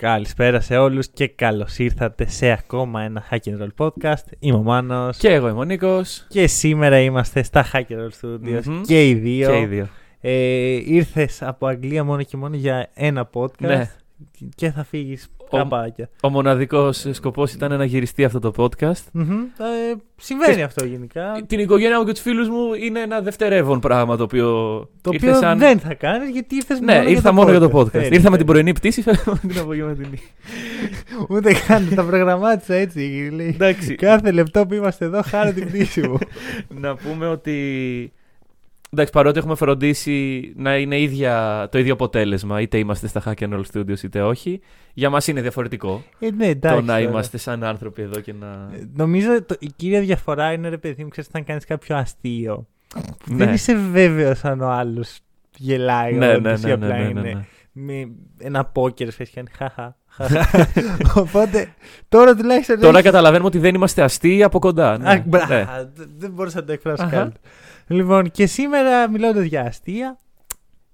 Καλησπέρα σε όλους και καλώς ήρθατε σε ακόμα ένα Hack and Roll podcast. Είμαι ο Μάνος Και εγώ είμαι ο Νίκος. και σήμερα είμαστε στα Hack and Roll Studios Μμμ. και οι δύο. Και οι δύο. Ε, ήρθες από Αγγλία μόνο και μόνο για ένα podcast Ναι. Και θα φύγεις Ο- καπάκια. Ο μοναδικός σκοπός ήταν να γυριστεί αυτό το podcast. Μμμ. Ε, συμβαίνει αυτό γενικά. Την οικογένεια μου και τους φίλους μου είναι ένα δευτερεύον πράγμα το οποίο. Το ήρθε οποίο σαν- δεν θα κάνεις γιατί ήρθες Ναι, μόνο ήρθα για μόνο για το podcast. podcast. Έτσι, Ήρθα με έτσι. την πρωινή πτήση, φεύγω με την απογευματινή. Ούτε καν τα προγραμμάτισα έτσι. λέει. Εντάξει. Κάθε λεπτό που είμαστε εδώ χάρη την πτήση μου. να πούμε ότι. Εντάξει, παρότι έχουμε φροντίσει να είναι ίδια, το ίδιο αποτέλεσμα, είτε είμαστε στα Hack and Roll Studios είτε όχι, για μας είναι διαφορετικό Ε, ναι, εντάξει, το να τώρα. είμαστε σαν άνθρωποι εδώ και να. Ε, Νομίζω το, η κύρια διαφορά είναι ρε παιδί μου, ξέρεις, όταν κάνεις κάποιο αστείο. που Ναι. Δεν είσαι βέβαιος αν ο άλλος γελάει. Ναι, όντως, ναι, ή ναι, απλά ναι, ναι, είναι ναι. με ένα πόκερ face κάνει χαχα. χαχα. Οπότε τώρα τουλάχιστον. Τώρα έχει- καταλαβαίνουμε ότι δεν είμαστε αστείοι από κοντά. ναι. Α, μπρα- Ναι. δε- Δεν μπορούσα να το εκφράσω Αχα. Καλύτερα. Λοιπόν, και σήμερα μιλώντα για αστεία,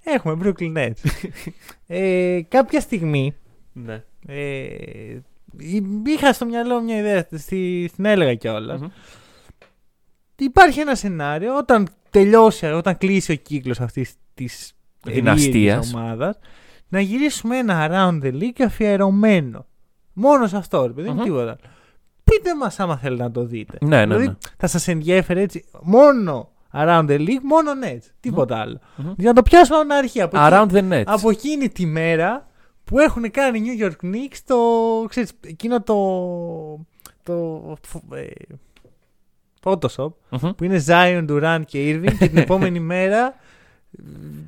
έχουμε Brooklyn Nets. ε, κάποια στιγμή Ναι. ε, είχα στο μυαλό μια ιδέα, στη, την έλεγα κιόλας. Μμμ. Υπάρχει ένα σενάριο όταν τελειώσει, όταν κλείσει ο κύκλος αυτής της Δυναστείας. της ομάδας να γυρίσουμε ένα around the league αφιερωμένο. Μόνος σε αυτό, ρε παιδί μου, Μμμ. τίποτα. άλλο. Πείτε μας άμα θέλετε να το δείτε. Ναι, ναι, δηλαδή ναι. θα σας ενδιέφερε έτσι μόνο around the league, μόνο Nets. Τίποτα άλλο. Μμμ. Για να το πιάσουμε από την αρχή. Από, Around εκεί- the net. από εκείνη τη μέρα που έχουν κάνει οι New York Knicks το, ξέρεις, εκείνο το, το ε, Photoshop Μμμ. που είναι Zion, Durant και Irving και την επόμενη μέρα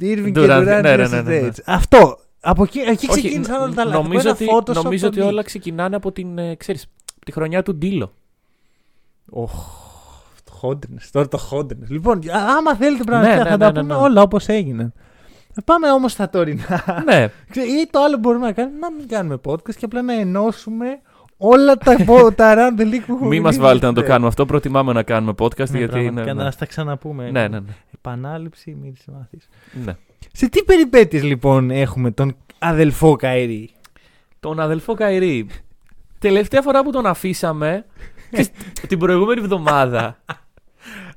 Irving και Durant, Durant ναι, ναι, versus ναι, ναι, ναι. Nets. Αυτό. Από εκεί, εκεί Όχι, ξεκίνησαν όλα τα λάθη. Νομίζω Ένα ότι, Photoshop νομίζω ότι των όλα Knicks. ξεκινάνε από την, ε, ξέρεις, τη χρονιά του Ντίλο. Οχ, το χόντρινες. Τώρα το χόντρινες. Λοιπόν, α- άμα θέλετε πραγματικά Ναι, ναι, θα ναι, τα ναι, πούμε ναι. όλα όπως έγιναν. Ε, Πάμε όμως στα τωρινά. ναι. Ξέ- Ή το άλλο που μπορούμε να κάνουμε, να μην κάνουμε podcast και απλά να ενώσουμε όλα τα, πο- τα around the league που έχουμε Μην μας μιλήσει. βάλετε να το Ναι. κάνουμε αυτό. Προτιμάμε να κάνουμε podcast Ναι, γιατί πραγματικά, είναι. να Ναι, τα ξαναπούμε. ναι, ναι. ναι. Επανάληψη, μην τις μάθεις. ναι. Σε τι περιπέτειες λοιπόν έχουμε τον αδελφό Καηρή. Τον αδελφό Καϊρή. Τελευταία φορά που τον αφήσαμε. ξέρεις, την προηγούμενη εβδομάδα.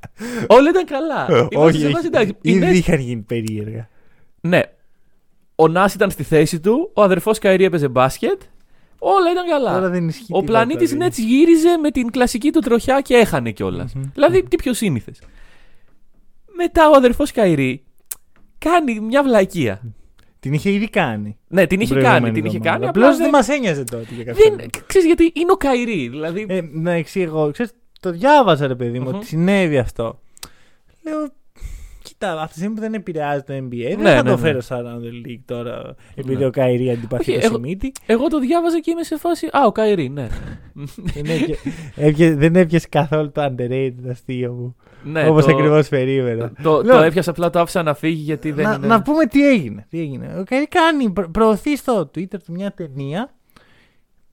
όλα ήταν καλά. Είμαστε σε φάση, εντάξει, οι Ήδη Nets- είχαν γίνει περίεργα. Ναι. Ο Νάς ήταν στη θέση του. Ο αδερφός Καϊρή έπαιζε μπάσκετ. Όλα ήταν καλά. Τώρα δεν ισχύει Ο τίποτα, πλανήτης δηλαδή. Nets γύριζε με την κλασική του τροχιά και έχανε κιόλας. Μμμ. Δηλαδή, τι πιο σύνηθες. Μετά ο αδερφός Κάιρι κάνει μια βλακεία. Την είχε ήδη κάνει. Ναι, την είχε κάνει, την είχε κάνει. Απλά Απλώς δεν μας ένοιαζε τότε για κάποιο δεν. λόγο. Ξέρεις γιατί είναι ο Κάιρι. Δηλαδή. Ε, να εξηγώ. Ξέρεις, το διάβαζα ρε παιδί μου Μμμ. ότι συνέβη αυτό. Λέω, κοίτα, αυτή τη στιγμή που δεν επηρεάζει το NBA, δεν Ναι, θα ναι, το ναι. φέρω σαν Around the League τώρα, επειδή Ναι. ο Κάιρι αντιπαθεί Όχι, το εγώ- Σιμίτι. Εγώ το διάβαζα και είμαι σε φάση. Α, ο Κάιρι, ναι. δεν, έπια- έπια- δεν έπιασε καθόλου το underrated αστείο μου. ναι Όπως το- ακριβώς περίμενα. Το, Λέω, το έπιασα απλά, το άφησα να φύγει γιατί δεν να, είναι. να πούμε τι έγινε. Τι έγινε. Ο Καϊρή κάνει, προ- προωθείς στο Twitter του μια ταινία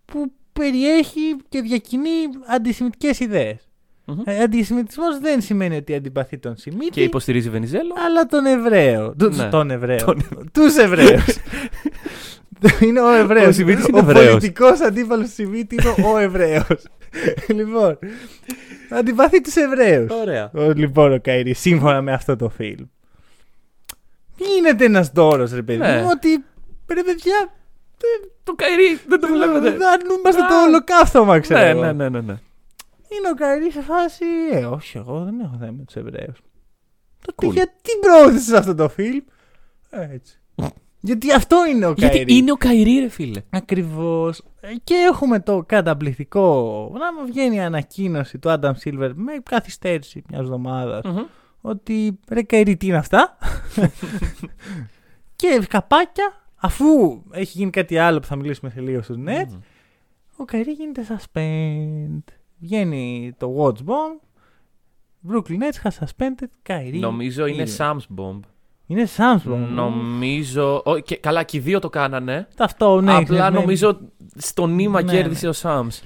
που περιέχει και διακινεί αντισημιτικές ιδέες. Μμμ. Ε, αντισημιτισμός δεν σημαίνει ότι αντιπαθεί τον Σιμίτη. Και υποστηρίζει Βενιζέλο. αλλά τον Εβραίο. Του, Ναι. Τον Εβραίο. Τον- Τους Εβραίους. είναι ο Εβραίος. Ο Σιμίτης είναι ο Εβραίος. πολιτικός αντίπαλος του Σιμίτη είναι ο Εβραίος. λοιπόν, αντιπαθεί τους Εβραίους. Ωραία. Ο, λοιπόν, ο Κάιρι, σύμφωνα με αυτό το φιλμ. Γίνεται ένας ντόρος, ρε παιδί Ναι. μου, ότι ρε παιδιά, Το Κάιρι δεν το βλέπετε. δεν είμαστε το Α. ολοκαύτωμα, ξέρω Ναι, εγώ. ναι, ναι, ναι, ναι. Είναι ο Κάιρι σε φάση, ε, όχι, εγώ δεν έχω θέμα με τους Εβραίους. Τότε Cool. γιατί προώθησες αυτό το φιλμ, Ε, έτσι. γιατί αυτό είναι ο Κάιρι. Γιατί είναι ο Κάιρι, ρε φίλε. Ακριβώς. Και έχουμε το καταπληκτικό. Να μου βγαίνει η ανακοίνωση του Adam Silver με καθυστέρηση μιας εβδομάδας. Μμμ. Ότι ρε Κάιρι, τι είναι αυτά; και καπάκια, αφού έχει γίνει κάτι άλλο που θα μιλήσουμε σε λίγο στους Nets, ο Κάιρι γίνεται suspend. Βγαίνει το Woj Bomb. Brooklyn Nets has suspended Kyrie. Νομίζω είναι Irving. Sam's Bomb. Είναι Shams Bomb. Νομίζω. ο, και, καλά, και οι δύο το κάνανε. Αυτό, ναι. Απλά ξέρεις, ναι. νομίζω στο νήμα Ναι, κέρδισε ναι. ο Sam's.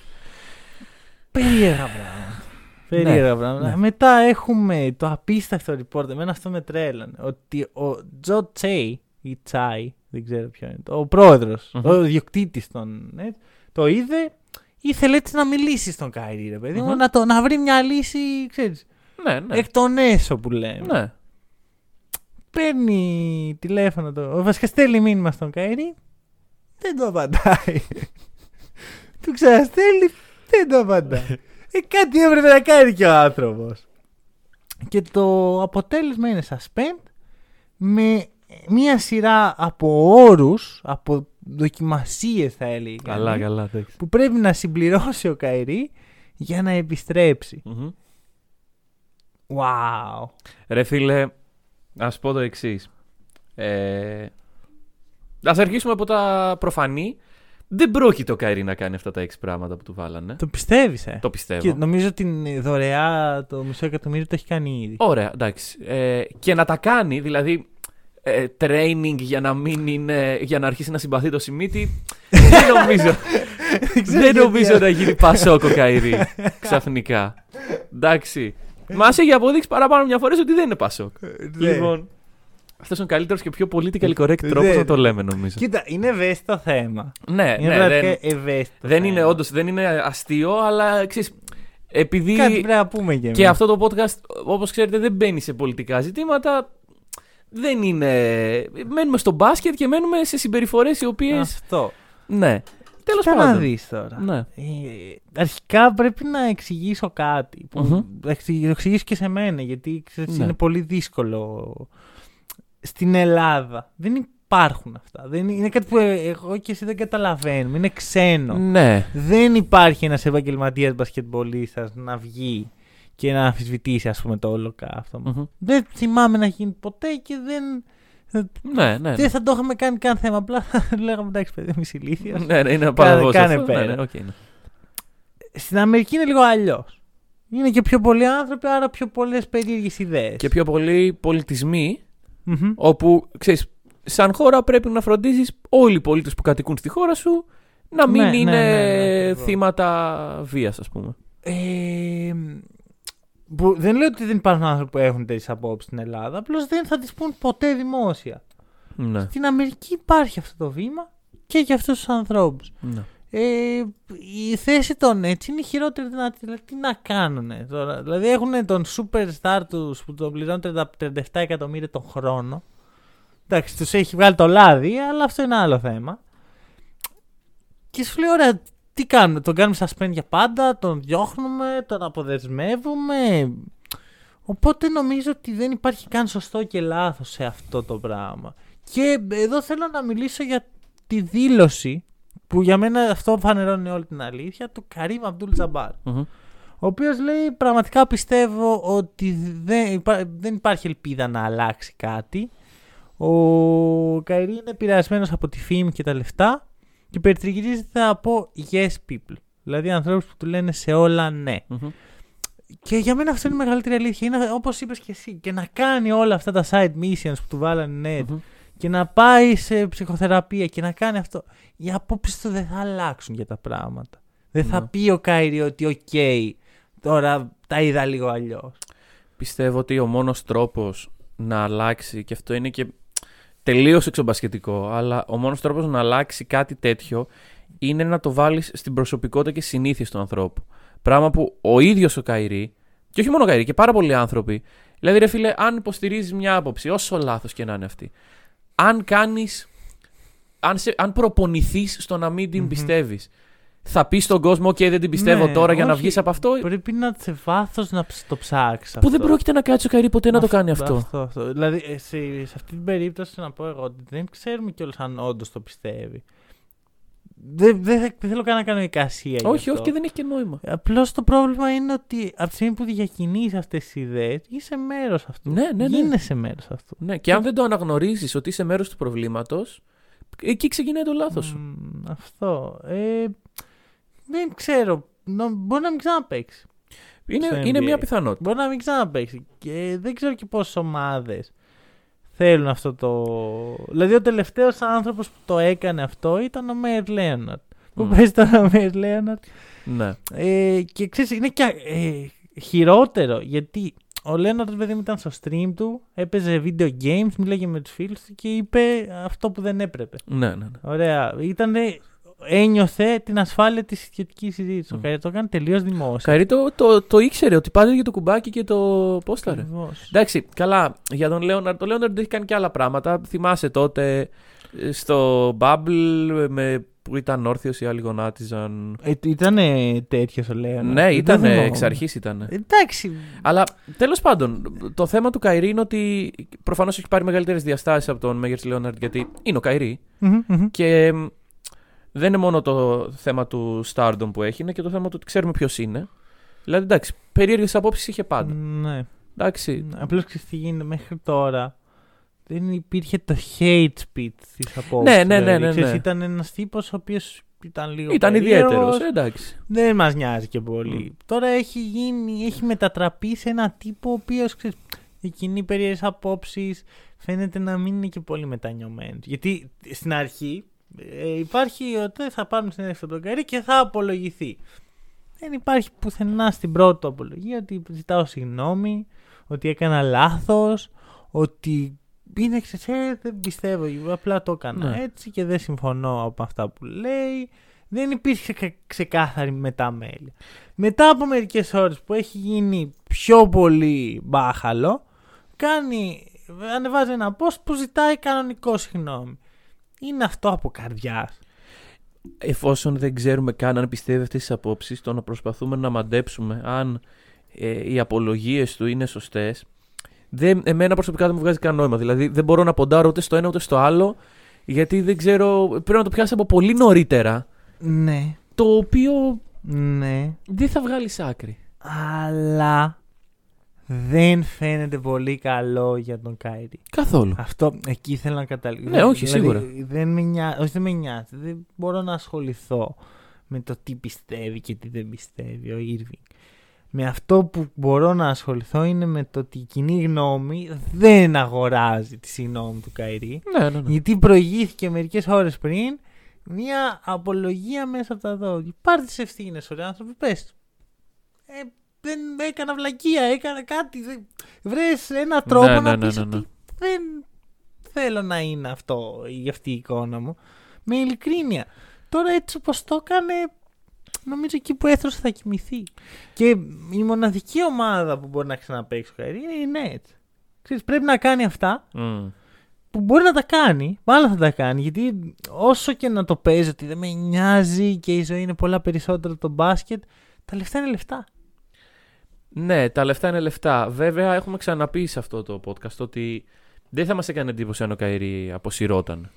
Περίεργα πράγματα. Περίεργα πράγματα. ναι. Μετά έχουμε το απίστευτο report. Εμένα αυτό με τρέλανε. Ότι ο Τζο Τσέι ή Τσάι, δεν ξέρω ποιο είναι, ο προεδρος Μμμ. ο διοκτήτης των Nets, το είδε, ήθελε έτσι να μιλήσει στον Καϊρή, ρε παιδί μου, Μμμ. να, το, να βρει μια λύση, ξέρεις, Ναι, ναι. εκ των έσω που λέμε. ναι. Παίρνει τηλέφωνο, το, βασικά στέλνει μήνυμα στον Καϊρή, δεν το απαντάει. Του ξαναστέλνει, δεν το απαντάει. ε, κάτι έπρεπε να κάνει και ο άνθρωπος. Και το αποτέλεσμα είναι suspend με μία σειρά από όρους, από δοκιμασίες θα έλεγε Καλά, κανείς, καλά. εντάξει. που πρέπει να συμπληρώσει ο Καϊρή για να επιστρέψει. Μμμ. Wow. Ρε φίλε, ας πω το εξής. Ε, Α αρχίσουμε από τα προφανή. Δεν πρόκειται ο Καϊρή να κάνει αυτά τα έξι πράγματα που του βάλανε. Το πιστεύεις, ε; Το πιστεύω. Και νομίζω την δωρεά το μισό εκατομμύριο το έχει κάνει ήδη. Ωραία, εντάξει. Ε, και να τα κάνει, δηλαδή ε, training για να μην είναι, για να αρχίσει να συμπαθεί το Σιμίτι. δεν νομίζω, δεν νομίζω να γίνει πασόκο Καϊρή ξαφνικά. Εντάξει. Μα έχει αποδείξει παραπάνω μια φορά ότι δεν είναι πασόκ. Ναι. Λοιπόν, αυτός είναι ο καλύτερος και πιο politically correct Ναι, τρόπος ναι. να το λέμε, νομίζω. Κοίτα, είναι ευαίσθητο θέμα. Ναι, Είναι ναι, πραγματικά δεν, ευαίσθητο δεν θέμα. είναι όντως, δεν είναι αστείο, αλλά ξέρεις, επειδή Κάτι πρέπει να πούμε και, και εμείς. αυτό το podcast, όπως ξέρετε, δεν μπαίνει σε πολιτικά ζητήματα, δεν είναι... Μένουμε στο μπάσκετ και μένουμε σε συμπεριφορές οι οποίες... Αυτό. Ναι. Τέλος Κοίτα να πάντων. δεις τώρα. Ναι. Ε, αρχικά πρέπει να εξηγήσω κάτι. Που Μμμ. θα εξηγήσω- το εξηγήσω και σε μένα, γιατί ξέρεις, Ναι. είναι πολύ δύσκολο. Στην Ελλάδα δεν υπάρχουν αυτά. Δεν είναι, είναι κάτι που ε, εγώ και εσύ δεν καταλαβαίνουμε. Είναι ξένο. Ναι. Δεν υπάρχει ένας επαγγελματίας μπασκετμπολίστας να βγει και να αμφισβητήσει ας πούμε το όλο αυτό. Μμμ. Δεν θυμάμαι να γίνει ποτέ και δεν... Ναι, ναι. Δεν θα το είχαμε κάνει καν θέμα. Απλά λέγαμε εντάξει, παιδί μου, είσαι ηλίθιος. Ναι, ναι, είναι παραδόση κάνε αυτός. πέρα. Ναι, ναι, οκ, ναι. Στην Αμερική είναι λίγο αλλιώς. Είναι και πιο πολλοί άνθρωποι, άρα πιο πολλές περίεργες ιδέες. Και πιο πολλοί πολιτισμοί, όπου, ξέρεις, σαν χώρα πρέπει να φροντίζεις όλοι οι πολίτες που κατοικούν στη χώρα σου να μην Ναι, ναι, είναι ναι, ναι, ακριβώς. θύματα βίας, ας πούμε. Ε, που δεν λέω ότι δεν υπάρχουν άνθρωποι που έχουν τέτοιες απόψεις στην Ελλάδα, απλώς δεν θα τις πούν ποτέ δημόσια. Ναι. Στην Αμερική υπάρχει αυτό το βήμα και για αυτούς τους ανθρώπους. ναι. Ε, η θέση των έτσι είναι η χειρότερη δυνατή. Δηλαδή, τι να κάνουν τώρα; Δηλαδή, έχουν τον superstar τους που τον πληρώνουν 30 37 εκατομμύρια τον χρόνο. Εντάξει, τους έχει βγάλει το λάδι, αλλά αυτό είναι άλλο θέμα. Και σου λέει, ωραία, τι κάνουμε, τον κάνουμε suspend για πάντα, τον διώχνουμε, τον αποδεσμεύουμε. Οπότε νομίζω ότι δεν υπάρχει καν σωστό και λάθος σε αυτό το πράγμα. Και εδώ θέλω να μιλήσω για τη δήλωση που για μένα αυτό φανερώνει όλη την αλήθεια του Καρύμ Αμπτούλ Τζαμπάρ. Μμμ. Ο οποίος λέει: Πραγματικά πιστεύω ότι δεν, υπά- δεν υπάρχει ελπίδα να αλλάξει κάτι. Ο Καϊρή είναι επηρεασμένο από τη φήμη και τα λεφτά και περιτριγυρίζεται από yes people. Δηλαδή ανθρώπους που του λένε σε όλα ναι. Μμμ. Και για μένα αυτό είναι η μεγαλύτερη αλήθεια. Είναι όπως είπες και εσύ. Και να κάνει όλα αυτά τα side missions που του βάλανε Nets Μμμ. και να πάει σε ψυχοθεραπεία και να κάνει αυτό. Οι απόψεις του δεν θα αλλάξουν για τα πράγματα. Δεν θα Ναι. πει ο Κάιρι ότι οκ, τώρα τα είδα λίγο αλλιώς. Πιστεύω ότι ο μόνος τρόπος να αλλάξει, και αυτό είναι και τελείως εξωμπασκετικό, αλλά ο μόνος τρόπος να αλλάξει κάτι τέτοιο είναι να το βάλεις στην προσωπικότητα και συνήθειες του ανθρώπου. Πράγμα που ο ίδιος ο Κάιρι, και όχι μόνο ο Κάιρι, και πάρα πολλοί άνθρωποι, δηλαδή ρε φίλε, αν υποστηρίζεις μια άποψη, όσο λάθος και να είναι αυτή, αν κάνεις, αν, σε, αν προπονηθείς στο να μην την Μμμ. πιστεύεις, θα πεις στον κόσμο, και δεν την πιστεύω Ναι, τώρα για να όχι. βγεις από αυτό, Πρέπει να σε βάθος να ψ- το ψάξεις. που δεν πρόκειται να κάτσει ο Κάιρι ποτέ να το κάνει αυτό. αυτό, αυτό. Δηλαδή, ε, σε, σε αυτή την περίπτωση να πω εγώ ότι δεν ξέρουμε κιόλας αν όντως το πιστεύει. Δεν, δεν, θα- δεν θέλω καν να κάνω εικασία. γι' Όχι, αυτό. όχι και δεν έχει και νόημα. Απλώς το πρόβλημα είναι ότι από τη στιγμή που διακινείς αυτές τις ιδέες, είσαι μέρος αυτού. Ναι, ναι, ναι. Γίνεσαι μέρος αυτού. Ναι, και αν δεν το αναγνωρίζεις ότι είσαι μέρος του προβλήματος, εκεί ξεκινάει το λάθος σου. Μμμ, αυτό. Ε, δεν ξέρω. Νο- Μπορεί να μην ξαναπαίξει. Είναι, στο είναι NBA. μια πιθανότητα. Μπορεί να μην ξαναπαίξει. Και δεν ξέρω και πόσες ομάδες θέλουν αυτό το. Δηλαδή, ο τελευταίος άνθρωπος που το έκανε αυτό ήταν ο Μέγιερς Λέοναρντ. Που Μμ. παίζει τώρα ο Μέγιερς Λέοναρντ. Ναι. Ε, και ξέρεις, είναι και ε, χειρότερο γιατί ο Λέοναρντ, παιδί μου, ήταν στο stream του, έπαιζε video games, μίλαγε με τους φίλους του και είπε αυτό που δεν έπρεπε. Ναι, ναι, ναι. Ωραία. Ήτανε, ένιωθε την ασφάλεια της ιδιωτικής συζήτησης. Ο Μμ. Κάιρι το έκανε τελείως δημόσιο. Κάιρι το, το, το ήξερε ότι πάντα για το κουμπάκι και το. Πες τα ρε. Ακριβώς. Εντάξει, καλά. Για τον Λέοναρντ, ο Λέοναρντ έχει κάνει και άλλα πράγματα. Θυμάσαι τότε ε, στο Bubble με, που ήταν όρθιος οι άλλοι γονάτιζαν. Ε, ήταν τέτοιος ο Λέοναρντ. Ναι, Δεν ήταν θυμόμουν. εξ αρχής ήταν. Εντάξει. Αλλά τέλος πάντων, το θέμα του Κάιρι είναι ότι προφανώς έχει πάρει μεγαλύτερες διαστάσεις από τον Μέγιερς Λέοναρντ γιατί είναι ο Κάιρι. Μμμ, μμμ. Και μ, δεν είναι μόνο το θέμα του Stardom που έχει, είναι και το θέμα του ότι ξέρουμε ποιος είναι. Δηλαδή, εντάξει, περίεργες απόψεις είχε πάντα. Ναι. Εντάξει. Απλώς ξέρεις τι γίνεται μέχρι τώρα. Δεν υπήρχε το hate speech της απόψης. Ναι, ναι, ναι, ναι, ναι. Ήταν ένας τύπος ο οποίος ήταν λίγο. Ήταν περίεργος, ιδιαίτερος. Εντάξει. Δεν μας νοιάζει και πολύ. Τώρα έχει γίνει, έχει μετατραπεί σε ένα τύπο ο οποίος εκείνη περίεργες απόψεις φαίνεται να μην είναι και πολύ μετανιωμένος. Γιατί στην αρχή ε, υπάρχει ότι θα πάρουμε συνέντευξη από τον Καρύ και θα απολογηθεί. Δεν υπάρχει πουθενά στην πρώτη του απολογία ότι ζητάω συγγνώμη, ότι έκανα λάθος, ότι είναι ξέρεις, ε, δεν πιστεύω, απλά το έκανα Ναι. έτσι και δεν συμφωνώ από αυτά που λέει. Δεν υπήρχε ξε- ξεκάθαρη μεταμέλεια. Μετά από μερικές ώρες που έχει γίνει πιο πολύ μπάχαλο, κάνει, ανεβάζει ένα post που ζητάει κανονικό συγγνώμη. Είναι αυτό από καρδιάς. Εφόσον δεν ξέρουμε καν αν πιστεύει αυτές τις απόψεις, το να προσπαθούμε να μαντέψουμε αν ε, οι απολογίες του είναι σωστές, εμένα προσωπικά δεν μου βγάζει κανένα νόημα. Δηλαδή δεν μπορώ να ποντάρω ούτε στο ένα ούτε στο άλλο, γιατί δεν ξέρω. Πρέπει να το πιάσει από πολύ νωρίτερα. Ναι, Το οποίο ναι. δεν θα βγάλεις άκρη. αλλά δεν φαίνεται πολύ καλό για τον Κάιρι. Καθόλου. Αυτό εκεί ήθελα να καταλήξω. Ναι, όχι, σίγουρα. Δεν με νοιάζει, όχι, δεν με νοιάζει. Δεν μπορώ να ασχοληθώ με το τι πιστεύει και τι δεν πιστεύει ο Ήρβινγκ. Με αυτό που μπορώ να ασχοληθώ είναι με το ότι η κοινή γνώμη δεν αγοράζει τη συγγνώμη του Καϊρή. Ναι, ναι, ναι. Γιατί προηγήθηκε μερικές ώρες πριν μια απολογία μέσα από τα δόντια. Πάρτε τις ευθύνες, ωραία άνθρωποι, πες. του. Ε, δεν έκανα βλακεία, έκανα κάτι. Δεν... Βρες ένα τρόπο Ναι, να ναι, πεις ναι, ναι, ναι. ότι δεν θέλω να είναι αυτό η αυτή η εικόνα μου. Με ειλικρίνεια. Τώρα έτσι όπως το έκανε, νομίζω εκεί που έθρωσε θα κοιμηθεί. Και η μοναδική ομάδα που μπορεί να ξαναπαίξει ο Καϊρή είναι η Nets. Ξέρεις, πρέπει να κάνει αυτά Μμ. που μπορεί να τα κάνει, μάλλον θα τα κάνει. Γιατί όσο και να το παίζει ότι δεν με νοιάζει και η ζωή είναι πολλά περισσότερο από το μπάσκετ, τα λεφτά είναι λεφτά. Ναι, τα λεφτά είναι λεφτά. Βέβαια, έχουμε ξαναπεί σε αυτό το podcast ότι δεν θα μας έκανε εντύπωση αν ο Κάιρι αποσυρόταν.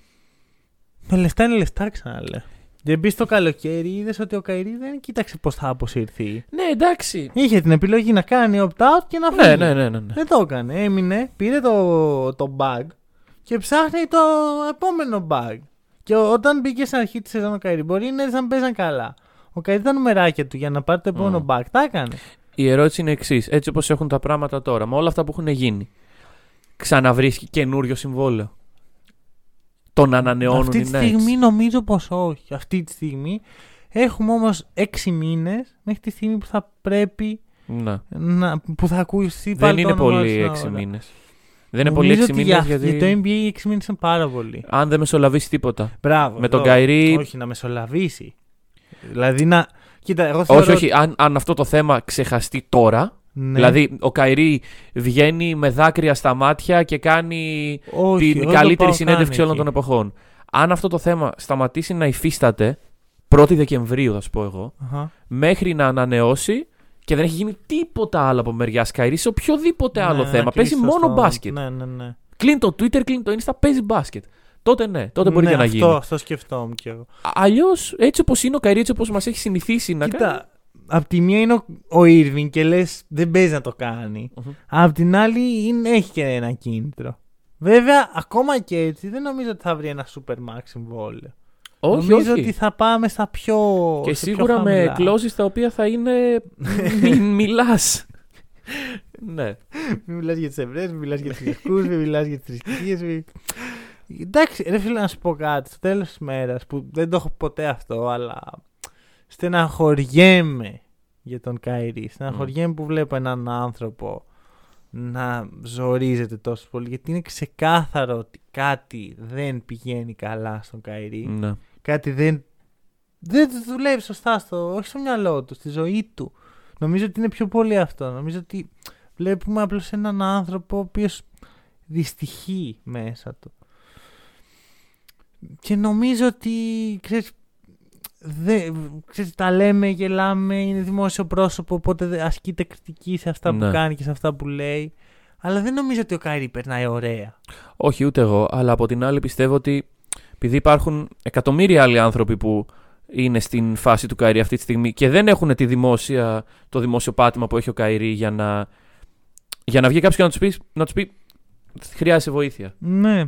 Τα λεφτά είναι λεφτά, ξαναλέω. Δεν μπεις το καλοκαίρι, είδες ότι ο Κάιρι δεν κοίταξε πώς θα αποσυρθεί. Ναι, εντάξει. Είχε την επιλογή να κάνει opt-out και να φύγει. Ναι, ναι, ναι, ναι. ναι. Δεν το έκανε. Έμεινε, πήρε το, το bag και ψάχνει το επόμενο bag. Και ό- όταν μπήκε στην αρχή της σεζόν ο Κάιρι, μπορεί να έρθει να παίζαν καλά. Ο Κάιρι τα νουμεράκια του για να πάρει το επόμενο Μμ. bag. Τα έκανε. Η ερώτηση είναι εξής. Έτσι όπως έχουν τα πράγματα τώρα, με όλα αυτά που έχουν γίνει, ξαναβρίσκει καινούριο συμβόλαιο; Τον ανανεώνουν Αυτή οι τη Nets. στιγμή νομίζω πως όχι. Αυτή τη στιγμή έχουμε όμως έξι μήνες μέχρι τη στιγμή που θα πρέπει Ναι. να, που θα ακούσει Δεν πάλι το είναι όνομά πολύ σου στην έξι ώρα. μήνες. Δεν είναι Νομίζω πολύ έξι ότι μήνες για, γιατί. για το NBA οι έξι μήνες είναι πάρα πολύ. Αν δεν μεσολαβήσει τίποτα. Μπράβο. Με τον εδώ. Καϊρή- Όχι, να μεσολαβήσει. Δηλαδή να. Κοίτα, εγώ θεωρώ. Όχι, όχι. Αν, αν αυτό το θέμα ξεχαστεί τώρα. Ναι. Δηλαδή, ο Καϊρή βγαίνει με δάκρυα στα μάτια και κάνει όχι, εγώ την το καλύτερη πάω συνέντευξη καν όλων των εκεί. εποχών. Αν αυτό το θέμα σταματήσει να υφίσταται 1η Δεκεμβρίου, θα σου πω εγώ, Αχα. μέχρι να ανανεώσει και δεν έχει γίνει τίποτα άλλο από μεριάς Καϊρή σε οποιοδήποτε άλλο Ναι, θέμα. να Παίζει κλείσει μόνο στο- μπάσκετ. Ναι, ναι, ναι. Κλείνει το Twitter, κλείνει το Insta, παίζει μπάσκετ. Τότε ναι, τότε μπορεί ναι, και να αυτό, γίνει. Αυτό σκεφτόμουν κι εγώ. Αλλιώς, έτσι όπως είναι ο Καϊρή, έτσι όπως μας έχει συνηθίσει να κάνει. Κοίτα, απ' τη μία είναι ο, ο Irving και λες δεν παίζει να το κάνει. Μμμ. Απ' την άλλη είναι, έχει και ένα κίνητρο. Βέβαια, ακόμα και έτσι δεν νομίζω ότι θα βρει ένα super max συμβόλαιο. Όχι, Νομίζω όχι. ότι θα πάμε στα πιο. Και σε πιο σίγουρα με χαμηλά. κλώσει τα οποία θα είναι. Μην μιλάς. ναι. Μην μιλάς για τις Εβραίε, μην μιλάς για του Λευκούς, μην μιλάς για τις θρησκείες. Μην... Εντάξει, ρε φίλε, να σου πω κάτι. Στο τέλος της μέρας που δεν το έχω ποτέ αυτό, αλλά στεναχωριέμαι για τον Καϊρή. Στεναχωριέμαι που βλέπω έναν άνθρωπο να ζορίζεται τόσο πολύ. Γιατί είναι ξεκάθαρο ότι κάτι δεν πηγαίνει καλά στον Καϊρή. ναι. Κάτι δεν. Δεν δουλεύει σωστά στο. Όχι στο μυαλό του, στη ζωή του. Νομίζω ότι είναι πιο πολύ αυτό. Νομίζω ότι βλέπουμε απλώς έναν άνθρωπο ο οποίος δυστυχεί μέσα του. Και νομίζω ότι. Ξέρεις, δε, ξέρεις, τα λέμε, γελάμε, είναι δημόσιο πρόσωπο, οπότε δεν- ασκείται κριτική σε αυτά Ναι. που κάνει και σε αυτά που λέει. Αλλά δεν νομίζω ότι ο Καϊρή περνάει ωραία. Όχι, ούτε εγώ. Αλλά από την άλλη πιστεύω ότι επειδή υπάρχουν εκατομμύρια άλλοι άνθρωποι που είναι στην φάση του Κάιρι αυτή τη στιγμή και δεν έχουν τη δημόσια, το δημόσιο πάτημα που έχει ο Κάιρι για να, για να βγει κάποιος και να τους πεις, να τους πει χρειάζεσαι βοήθεια. Ναι.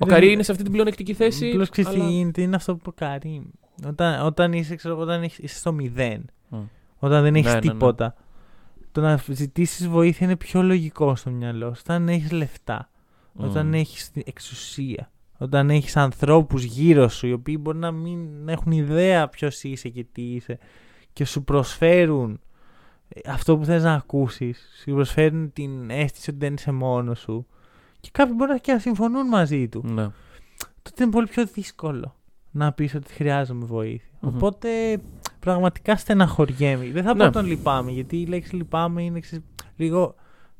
Ο Δεν- Κάιρι είναι σε αυτή την πλεονεκτική θέση. Απλώς ξέρεις αλλά- τι είναι, τι είναι αυτό που κάνει. Όταν, όταν, είσαι, ξέρω, εγώ, όταν έχεις- είσαι στο μηδέν, Μμ. όταν δεν έχεις Ναι, ναι, ναι. τίποτα, το να ζητήσεις βοήθεια είναι πιο λογικό στο μυαλό σου. Όταν έχεις λεφτά, Μμ. όταν έχεις εξουσία, όταν έχεις ανθρώπους γύρω σου οι οποίοι μπορεί να μην έχουν ιδέα ποιος είσαι και τι είσαι και σου προσφέρουν ε, αυτό που θες να ακούσεις, σου προσφέρουν την αίσθηση ότι δεν είσαι μόνος σου και κάποιοι μπορεί να και να συμφωνούν μαζί του Ναι. τότε είναι πολύ πιο δύσκολο να πεις ότι χρειάζομαι βοήθεια. Μμμ. Οπότε πραγματικά στεναχωριέμαι. Δεν θα πω Ναι. τον λυπάμαι, γιατί η λέξη λυπάμαι είναι ξέρεις, λίγο.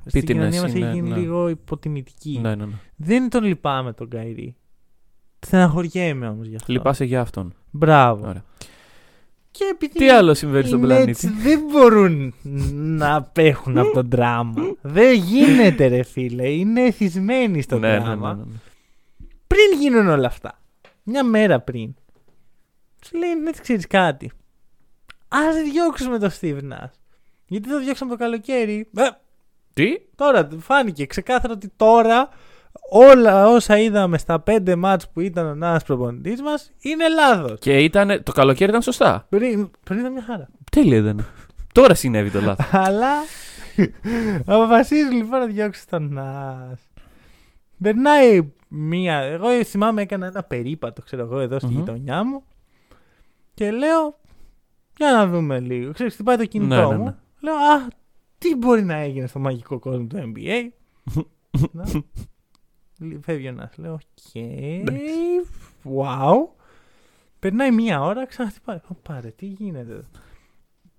Στην Πίτινες κοινωνία μας είναι, έχει γίνει ναι. λίγο υποτιμητική. Ναι, ναι, ναι. Δεν τον λυπάμαι τον Καϊρή. Στεναχωριέμαι όμως γι' αυτό. Λυπάσαι για αυτόν. Μπράβο. Ωραία. Και επειδή Τι άλλο συμβαίνει οι στον Nets πλανήτη. δεν μπορούν να απέχουν από τον δράμα. δεν γίνεται, ρε φίλε. Είναι εθισμένοι στο Ναι, ναι, δράμα. ναι, ναι, ναι. πριν γίνουν όλα αυτά. Μια μέρα πριν. Σου λέει, ναι, ξέρεις κάτι; Α διώξουμε το Steve Nash. Γιατί το διώξαμε το καλοκαίρι. Ε, Τι; τώρα φάνηκε ξεκάθαρα ότι τώρα όλα όσα είδαμε στα πέντε μάτς που ήταν ο Νάς προπονητής μας είναι λάθος. Και ήταν, το καλοκαίρι ήταν σωστά. Πριν, πριν ήταν μια χαρά. Τέλεια ήταν. Τώρα συνέβη το λάθος. Αλλά αποφασίζει λοιπόν να διώξει τον Νάς. Περνάει μία. Εγώ θυμάμαι έκανα ένα περίπατο, ξέρω εγώ, εδώ στη Μμμ. γειτονιά μου. Και λέω, για να δούμε λίγο. Ξέρεις, χτυπάει το κινητό Ναι, ναι, μου. ναι. Λέω, α, τι μπορεί να έγινε στο μαγικό κόσμο του NBA. Να. Λ- Φεύγει ο Νας. Λέω, OK, wow. Περνάει μία ώρα, ξαναχτυπάει. Ω, Πάρε, τι γίνεται εδώ.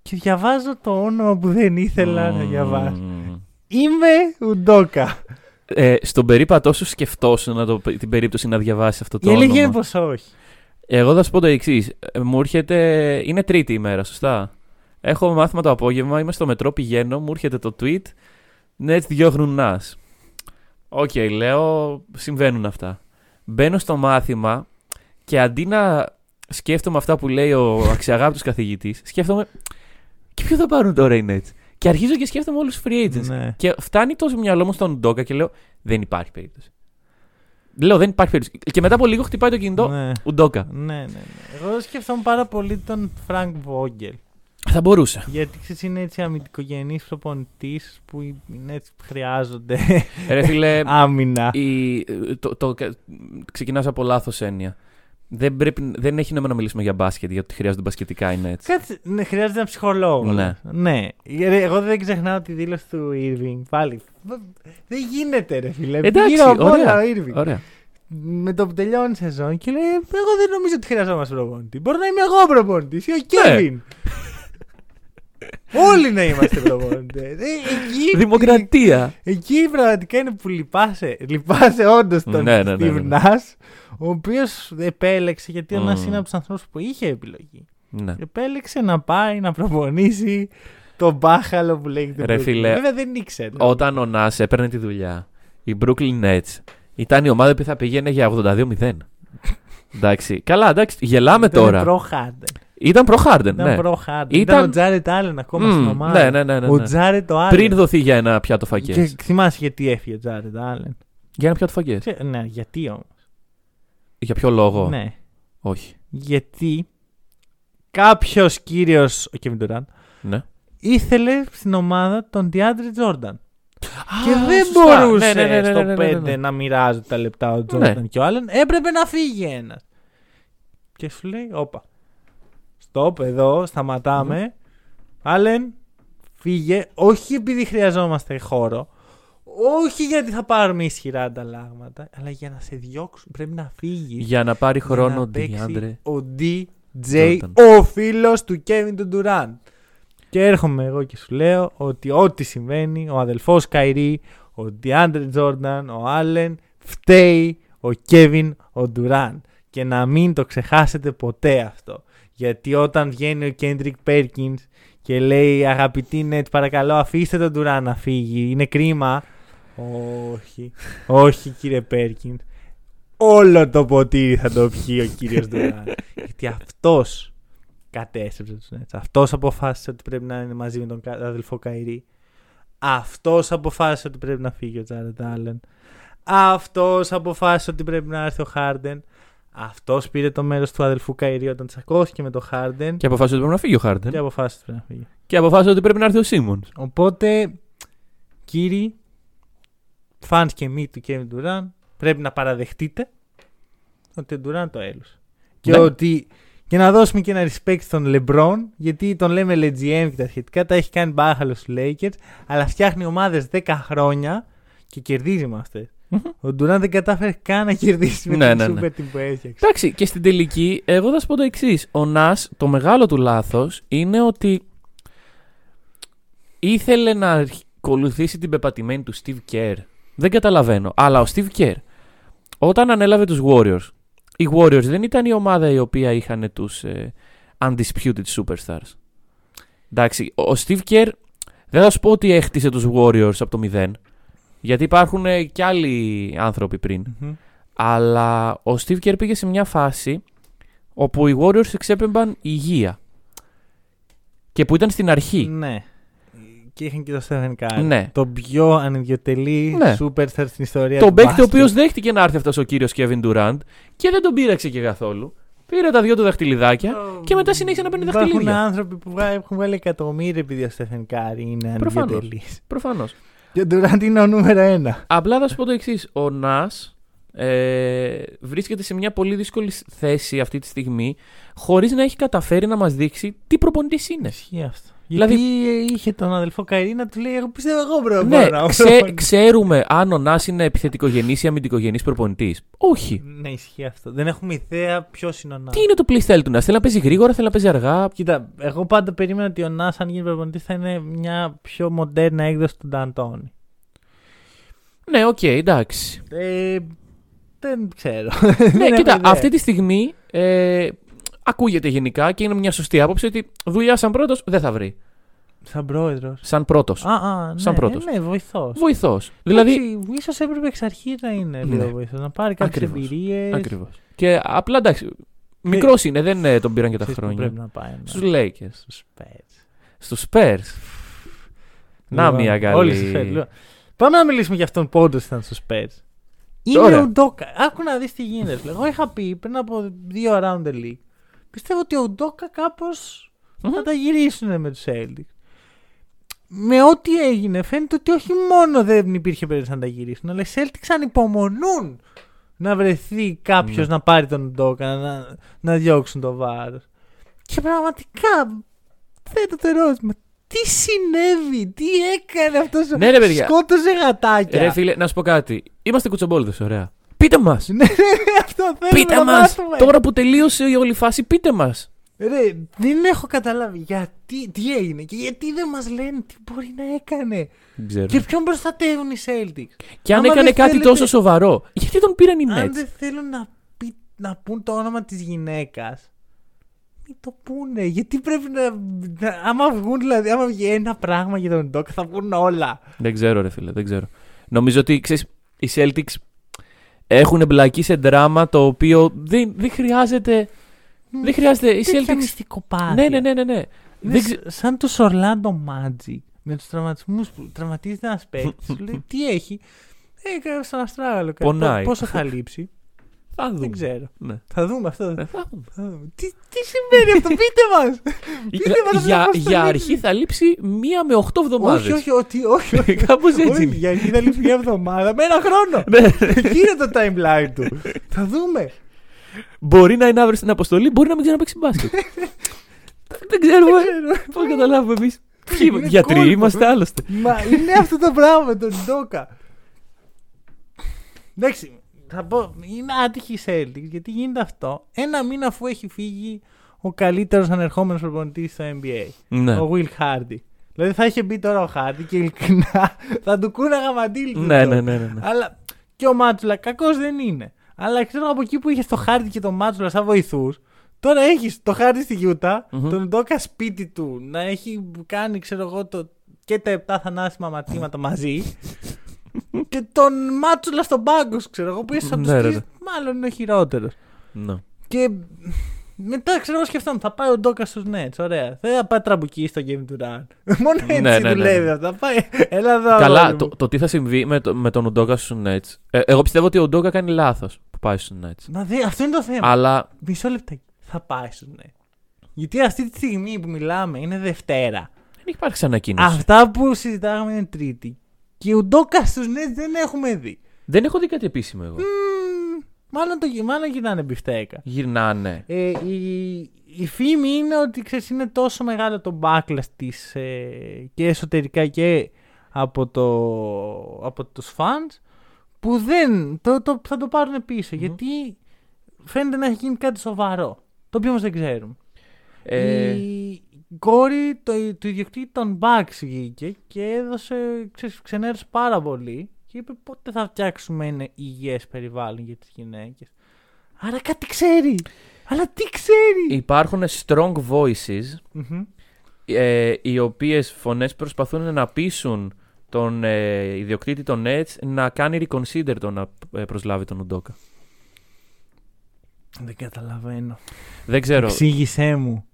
Και διαβάζω το όνομα που δεν ήθελα να διαβάσω. Μμμ. Ίμε Ουντόκα. Ε, στον περίπατό σου σκεφτόσουν να το, την περίπτωση να διαβάσει αυτό το Η αλήθεια είναι όνομα. πως όχι. Εγώ θα σου πω το εξής. Μου έρχεται. Είναι τρίτη ημέρα, σωστά; Έχω μάθημα το απόγευμα, είμαι στο μετρό, πηγαίνω, μου έρχεται το tweet. Ναι, Nets διώχνουν Νας. Οκ, λέω, συμβαίνουν αυτά. Μπαίνω στο μάθημα και αντί να σκέφτομαι αυτά που λέει ο αξιαγάπητος καθηγητής, σκέφτομαι και ποιο θα πάρουν τώρα οι Nets. Και αρχίζω και σκέφτομαι όλους τους free agents. Ναι. Και φτάνει το μυαλό μου στον Ουντόκα και λέω: Δεν υπάρχει περίπτωση. Λέω: Δεν υπάρχει περίπτωση. Και μετά από λίγο χτυπάει το κινητό. Ναι. Ουντόκα. Ναι, ναι, ναι. Εγώ σκεφτόμουν πάρα πολύ τον Φρανκ Βόγκελ. Θα μπορούσε. Γιατί ξέρεις, είναι έτσι αμυντικογενής προπονητής που οι Nets χρειάζονται Ρε φίλε, άμυνα. η, το, το, ξεκινάς από λάθος έννοια. Δεν, πρέπει, δεν έχει νόημα να μιλήσουμε για μπάσκετ, γιατί χρειάζονται μπασκετικά οι Nets. Κάτσε, ναι, χρειάζεται ένα ψυχολόγο. Ναι. ναι. Γιατί Εγώ δεν ξεχνάω τη δήλωση του Irving. Πάλι. Δεν γίνεται, ρε φίλε. Εντάξει, Γύρω από όλα ωραία. ο Irving. Ωραία. Με το που τελειώνει η σεζόν και λέει: Εγώ δεν νομίζω ότι χρειαζόμαστε προπονητή. Μπορεί να είμαι εγώ προπονητής ή ο Κέβιν. Όλοι να είμαστε προπονητές. εκεί, Δημοκρατία. εκεί πραγματικά είναι που λυπάσαι. Λυπάσαι όντως τον Ναι, ναι, ναι, Steve ναι. Nash, ο οποίος επέλεξε, γιατί ο Μμμ. Nash είναι από τους ανθρώπους που είχε επιλογή. ναι. Επέλεξε να πάει να προπονήσει τον μπάχαλο που λέγεται. Ρε Brooklyn. φίλε, Βέβαια δεν ήξερε. Όταν ο Νας έπαιρνε τη δουλειά, οι Brooklyn Nets ήταν η ομάδα που θα πήγαινε για 82-0. Εντάξει. Καλά, εντάξει. Γελάμε Ήταν τώρα. Προ Harden. Ήταν προ Harden, Ήταν ναι. προ Harden. Ήταν- Ήταν ο Τζάρετ Άλεν ακόμα Μμμ, στην ομάδα. ναι, ναι, ναι, ναι, Ο ναι. Τζάρετ ο Άλεν. Πριν δοθεί για ένα πιάτο φακές. Και θυμάσαι γιατί έφυγε ο Τζάρετ Άλεν. Για ένα πιάτο φακές. Ξέ- Ναι, γιατί όμως. Για ποιο λόγο; Ναι. Όχι. Γιατί κάποιος κύριος, ο Kevin Durant, Ναι. ήθελε στην ομάδα τον DeAndre Jordan. Και Α, δεν σωστά. μπορούσε Ναι, ναι, ναι, ναι, στο ναι, ναι, 5 ναι. να μοιράζουν τα λεπτά ο Jordan Ναι. και ο Allen. Έπρεπε να φύγει ένας. Και σου λέει, όπα. Στοπ, εδώ, σταματάμε. Allen, φύγε. Όχι επειδή χρειαζόμαστε χώρο. Όχι γιατί θα πάρουμε ισχυρά ανταλλάγματα. Αλλά για να σε διώξουν πρέπει να φύγεις. Για να πάρει για χρόνο να ο παίξει Ντιάντρε. Ο DJ, Jordan. ο φίλος του Kevin του Durant. Και έρχομαι εγώ και σου λέω ότι ό,τι συμβαίνει, ο αδελφός Καϊρή, ο DeAndre Jordan, ο Allen, φταίει ο Kevin ο Durant. Και να μην το ξεχάσετε ποτέ αυτό. Γιατί όταν βγαίνει ο Kendrick Perkins και λέει αγαπητή Νετ παρακαλώ αφήστε τον Durant να φύγει, είναι κρίμα. Όχι, όχι κύριε Perkins. Όλο το ποτήρι θα το πιει ο κύριος Durant. Γιατί αυτός κατέστρεψε τους Nets. Αυτός αποφάσισε ότι πρέπει να είναι μαζί με τον κα- αδελφό Κάιρι. Αυτός αποφάσισε ότι πρέπει να φύγει ο Τζάρετ Άλεν. Αυτός αποφάσισε ότι πρέπει να έρθει ο Χάρντεν. Αυτός πήρε το μέρος του αδελφού Κάιρι όταν τσακώθηκε με τον Χάρντεν. Και αποφάσισε ότι πρέπει να φύγει ο Χάρντεν. Και αποφάσισε ότι πρέπει να φύγει. Και αποφάσισε ότι πρέπει να έρθει ο Σίμονς. Οπότε, κύριοι, fans και μη του Kevin Durant, πρέπει να παραδεχτείτε ότι ο Durant το έλουσε. Και Ναι. ότι και να δώσουμε και ένα respect στον LeBron, γιατί τον λέμε LeGM και τα σχετικά, τα έχει κάνει μπάχαλο στους Lakers, αλλά φτιάχνει ομάδες 10 χρόνια και κερδίζει με αυτές. Ο Durant δεν κατάφερε καν να κερδίσει με Ναι, την ναι, super ναι. team που έφτιαξε. Εντάξει, και στην τελική, εγώ θα σου πω το εξής. Ο Νάς, το μεγάλο του λάθος είναι ότι ήθελε να ακολουθήσει την πεπατημένη του Steve Kerr. Δεν καταλαβαίνω. Αλλά ο Steve Kerr, όταν ανέλαβε τους Warriors, οι Warriors δεν ήταν η ομάδα η οποία είχαν τους ε, undisputed superstars. Εντάξει, ο Steve Kerr δεν θα σου πω ότι έχτισε τους Warriors από το μηδέν. Γιατί υπάρχουν ε, και άλλοι άνθρωποι πριν. Μμμ. Αλλά ο Steve Kerr πήγε σε μια φάση όπου οι Warriors εξέπεμπαν υγεία. Και που ήταν στην αρχή. Ναι. Και είχαν και το Stephen Curry. Ναι. Το πιο ανιδιοτελή Ναι. superstar στην ιστορία Τον του παίκτη ο μπάσκετ. οποίος δέχτηκε να έρθει αυτός ο κύριος Kevin Durant και δεν τον πείραξε και καθόλου. Πήρε τα δυο του δαχτυλιδάκια και μετά συνέχισε να παίρνει Υπάρχουν δαχτυλίδια. άνθρωποι που βγα- έχουν βγάλει εκατομμύρια επειδή ο Στέφεν Κάρη είναι Προφανώς. ανιδιοτελής. Προφανώς. Και ο Ντουράντ είναι ο νούμερο ένα. Απλά θα σου πω το εξής. Ο Νάς ε, βρίσκεται σε μια πολύ δύσκολη θέση αυτή τη στιγμή χωρίς να έχει καταφέρει να μας δείξει τι προπονητής είναι. Ισχύει αυτό. Δηλαδή- Γιατί είχε τον αδελφό Κάιρι να του λέει: Εγώ πιστεύω εγώ πρέπει Ναι, να ξέ- ξέρουμε αν ο Νας είναι επιθετικογενής ή αμυντικογενής προπονητής. Όχι. Ναι, ισχύει αυτό. Δεν έχουμε ιδέα ποιος είναι ο Νας. Τι είναι το playstyle του Νας. Θέλει να παίζει γρήγορα, θέλει να παίζει αργά. Κοίτα, εγώ πάντα περίμενα ότι ο Νας, αν γίνει προπονητής, θα είναι μια πιο μοντέρνα έκδοση του Νταντόνι. Ναι, οκ, εντάξει. Ε, δεν ξέρω. ναι, Δεν έχω κοίτα, ιδέα. αυτή τη στιγμή ε, ακούγεται γενικά και είναι μια σωστή άποψη ότι δουλειά σαν πρώτο δεν θα βρει. Σαν πρόεδρος. Σαν πρώτος. Α, α, ναι, Σαν πρώτος. Ναι, βοηθός. Βοηθός. Δηλαδή. ίσως έπρεπε εξ αρχή να είναι Ναι. λίγο βοηθός. Να πάρει κάποιες Ακριβώς. εμπειρίες. Ακριβώς. Και απλά εντάξει. Μικρός είναι, δεν ε, τον πήραν και τα χρόνια. Πρέπει να πάει. ναι. Στους Lakers. Στους Spurs. Στους Spurs. Να Λοιπόν, μια καλή. όλοι στους Spurs. Λοιπόν, Πάμε να μιλήσουμε για αυτόν που όντως ήταν στους Spurs. Είναι Ωραία. ο Ντόκα. Άκου να δεις τι γίνεται. φίλε. Εγώ είχα πει πριν από δύο round the league. Πιστεύω ότι ο Ντόκα κάπως Μμμ. θα τα γυρίσουν με τους Celtics. Με ό,τι έγινε φαίνεται ότι όχι μόνο δεν υπήρχε περίπτωση να τα γυρίσουν, αλλά οι Celtics ανυπομονούν να βρεθεί κάποιος Ναι. να πάρει τον Ντόκα, να, να διώξουν το βάρος. Και πραγματικά θέτω το ερώτημα. Τι συνέβη, τι έκανε αυτός ο Ναι, ρε, παιδιά. Σκότωσε γατάκια. Ρε φίλε, να σου πω κάτι. Είμαστε κουτσομπόλδες, ωραία. Πείτε μας! Ναι, ναι, ναι, αυτό θέλουμε Πείτε να μας! μάθουμε. Τώρα που τελείωσε η όλη φάση, πείτε μας! Ρε, δεν έχω καταλάβει γιατί, τι έγινε και γιατί δεν μας λένε τι μπορεί να έκανε. Δεν ξέρω. Και ποιον προστατεύουν οι Celtics. Και αν Άμα έκανε δεν κάτι θέλετε- τόσο σοβαρό, γιατί τον πήραν οι Αν Nets; δεν θέλουν να, πει, να πούν το όνομα της γυναίκας, μην το πούνε. Γιατί πρέπει να, να- άμα βγουν δηλαδή, άμα βγει ένα πράγμα για τον Ντόκα θα βγουν όλα. Δεν ξέρω, ρε φίλε, δεν ξέρω. Νομίζω ότι ξέρεις, οι Celtics έχουν εμπλακεί σε δράμα το οποίο δεν, δεν χρειάζεται. Δεν χρειάζεται. Οι Τέτοια Celtics. μυστικοπάθεια. Ναι, ναι, ναι, ναι. ναι. Είναι Δεν σ- ξε- σαν τους Orlando Magic με τους τραυματισμούς που τραυματίζεται ένας παίκτης. Σου λέει τι έχει; Ε, στον Αστράγαλο. κάτι. Πονάει. Πο- Πόσο θα λείψει; Θα δούμε. Δεν ξέρω. Ναι. Θα δούμε αυτό. Ε, θα δούμε. Θα δούμε. Τι, τι συμβαίνει αυτό, πείτε μας! Πείτε μας για, πώς θα για λήξει. αρχή θα λείψει μία με οχτώ εβδομάδες. Όχι, όχι, ότι, όχι. όχι. Κάπως έτσι Όχι, είναι. Για αρχή θα λείψει μια εβδομάδα με ένα χρόνο. Ναι. Εκεί είναι το timeline του. Θα δούμε. Μπορεί να είναι αύριο στην αποστολή, μπορεί να μην ξαναπαίξει μπάσκετ. Δεν ξέρουμε. Πώς καταλάβουμε εμείς; Είναι Γιατροί κόλπο. είμαστε άλλωστε. Μα είναι αυτό το πράγμα με τον Ντόκα. Εντάξει, θα πω, είναι άτυχη η Celtics γιατί γίνεται αυτό ένα μήνα αφού έχει φύγει ο καλύτερος ανερχόμενος προπονητής στο NBA. Ναι. Ο Will Hardy. Δηλαδή θα είχε μπει τώρα ο Hardy και ειλικρινά θα του κούναγα μαντήλι. του Ναι, τότε. ναι, ναι, ναι, ναι. Αλλά και ο Μάτσουλα κακός δεν είναι. Αλλά ξέρω από εκεί που είχε το Hardy και το Μάτσουλα σαν βοηθούς, τώρα έχεις το Hardy στη γιουτα Μμμ. τον Ντόκα σπίτι του, να έχει κάνει ξέρω εγώ το, και τα επτά θανάσιμα ματήματα μαζί. και τον Μάτσουλα στον πάγκος, σου, ξέρω εγώ, που είσαι από Ναι, τους ρε, τρεις, ρε. μάλλον είναι ο χειρότερος. Ναι. Και μετά ξέρω εγώ σκεφτόμουν, θα πάει ο Ντόκα στους Nets, ωραία. Δεν θα πάει τραμπουκί στο Game του Run. Μόνο έτσι Ναι, ναι, ναι, δουλεύει ναι. αυτό. Θα πάει, έλα εδώ. Καλά, αγόρι το, μου. το τι θα συμβεί με, το, με τον Ουντόκα στους Nets. Ε, εγώ πιστεύω ότι ο Ουντόκα κάνει λάθος που πάει στους Nets. Μα δε, αυτό είναι το θέμα. Αλλά Μισό λεπτάκι. Θα πάει στους Nets. Γιατί αυτή τη στιγμή που μιλάμε είναι Δευτέρα. δεν έχει υπάρξει ανακοίνωση. Αυτά που συζητάγαμε είναι Τρίτη. Και ο Ντόκα στους Nets δεν έχουμε δει. Δεν έχω δει κάτι επίσημο εγώ. Μμμ, μάλλον, το, γι- μάλλον γυρνάνε μπιφτέκα. Γυρνάνε. Ε, η, η φήμη είναι ότι ξέρεις, είναι τόσο μεγάλο το backlash της ε, και εσωτερικά και από, το, από τους fans που δεν το, το, θα το πάρουν πίσω γιατί φαίνεται να έχει γίνει κάτι σοβαρό το οποίο όμως δεν ξέρουμε. Ε, Η κόρη το, του ιδιοκτήτη των Bucks βγήκε και έδωσε, ξέρεις, ξενέρωσε πάρα πολύ και είπε πότε θα φτιάξουμε ένα υγιές περιβάλλον για τις γυναίκες; Άρα κάτι ξέρει. Αλλά τι ξέρει. υπάρχουν strong voices Μμμ. ε, οι οποίες φωνές προσπαθούν να πείσουν τον ε, ιδιοκτήτη των Nets να κάνει reconsider το να ε, προσλάβει τον Ουντόκα. Δεν καταλαβαίνω. Δεν ξέρω. Εξήγησέ μου.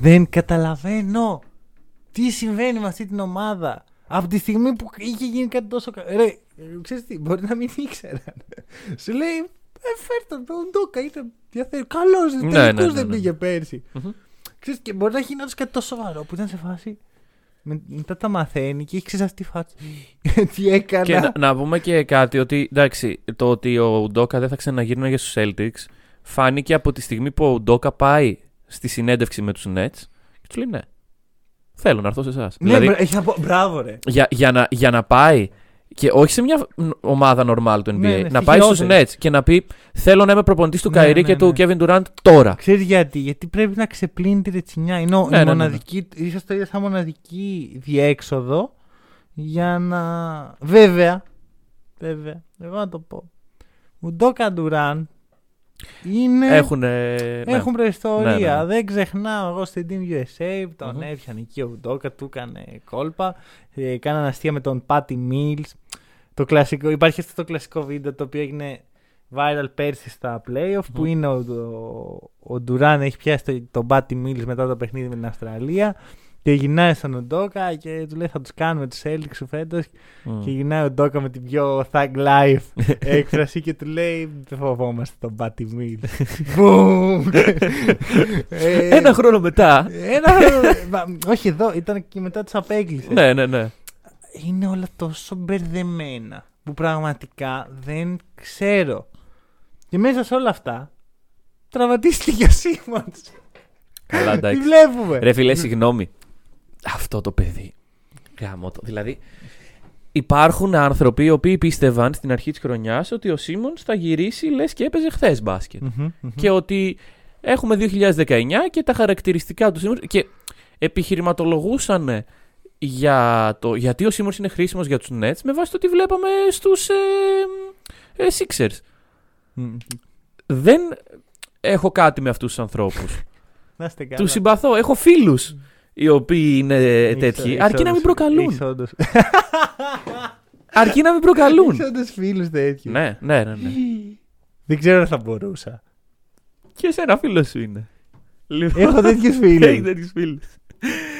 Δεν καταλαβαίνω. Τι συμβαίνει με αυτή την ομάδα; Από τη στιγμή που είχε γίνει κάτι τόσο καλό. Ρε, ε, ξέρεις τι, μπορεί να μην ήξεραν. Σου λέει, ε, φέρτε τον Ντόκα, είναι διαθέτει. Καλός, Ναι, ναι, ναι, ναι, δεν ναι. πήγε πέρσι. Μμμ. Ξέρεις, και μπορεί να έχει γινόταν κάτι τόσο σοβαρό που ήταν σε φάση. με- μετά τα μαθαίνει και έχει ξέρει αυτή τη φάση. Τι έκανα. Και να, να πούμε και κάτι ότι εντάξει, το ότι ο Ουντόκα δεν θα ξαναγύρναγε στους Celtics φάνηκε από τη στιγμή που ο Ουντόκα πάει στη συνέντευξη με τους Nets και τους λέει ναι, θέλω να έρθω σε εσάς. Ναι, δηλαδή, μπρα- έχει να πω- μπράβο, ρε. για, για, να, για να πάει και όχι σε μια ομάδα normal του NBA, Ναι, ναι, να στη πάει στους χειρότερη. Nets και να πει θέλω να είμαι προπονητής του Ναι, Καϊρή ναι, και του ναι. Kevin Durant τώρα. Ξέρεις γιατί, γιατί πρέπει να ξεπλύνει τη ρετσινιά. Είναι ο- Ναι, η ναι, ναι, ναι. μοναδική, ίσως το είδα σαν μοναδική διέξοδο για να... Βέβαια, βέβαια, εγώ να το πω. Ο Ντόκα Ντουράν είναι... Έχουν, ε, ναι. Έχουν προϊστορία. Ναι, ναι, ναι. Δεν ξεχνάω εγώ στην Team USA που τον Μμμ. έπιανε εκεί ο Ντόκα, του έκανε κόλπα. Ε, κάνανε αστεία με τον Patty Mills. Το κλασικό, υπάρχει αυτό το κλασικό βίντεο το οποίο έγινε viral πέρσι στα playoff που Μμμ. είναι ο, ο, ο Ντουράν έχει πιάσει το, τον Patty Mills μετά το παιχνίδι με την Αυστραλία και γυρνάει στον Οντόκα και του λέει θα τους κάνουμε τους Celtics σου φέτος Μμ. και γυρνάει ο Ντόκα με την πιο thug life έκφραση και του λέει Δεν φοβόμαστε τον Patty Mills. Boom! Ε, Ένα χρόνο μετά. ένα μα, Όχι εδώ, ήταν και μετά τους απέκλεισες. ναι, ναι, ναι. Είναι όλα τόσο μπερδεμένα που πραγματικά δεν ξέρω. Και μέσα σε όλα αυτά τραυματίστηκε ο Σίμοντς. Καλά, Τι εντάξει. βλέπουμε. Ρε φίλε, συγγνώμη. Αυτό το παιδί. Γάμο το. Δηλαδή, υπάρχουν άνθρωποι οι οποίοι πίστευαν στην αρχή της χρονιάς ότι ο Σίμον θα γυρίσει λες και έπαιζε χθες μπάσκετ. Μμμ, μμμ. Και ότι έχουμε 2019 και τα χαρακτηριστικά του Σίμον. Και επιχειρηματολογούσαν για το γιατί ο Σίμον είναι χρήσιμος για τους Nets με βάση το τι βλέπαμε στους ε, ε, Sixers. Μμ. Δεν έχω κάτι με αυτούς τους ανθρώπους. Να είστε καλά. τους συμπαθώ. Έχω φίλους οι οποίοι είναι Έχεις- τέτοιοι. έχεις Αρκεί να μην όντως- προκαλούν. έχεις όντως- Αρκεί να μην προκαλούν. Έχεις όντως φίλους τέτοιους. ναι, ναι, ναι, ναι. Δεν ξέρω αν θα μπορούσα. Και εσένα φίλος σου είναι. Λοιπόν, Έχω τέτοιους φίλους. Έχει τέτοιους φίλους.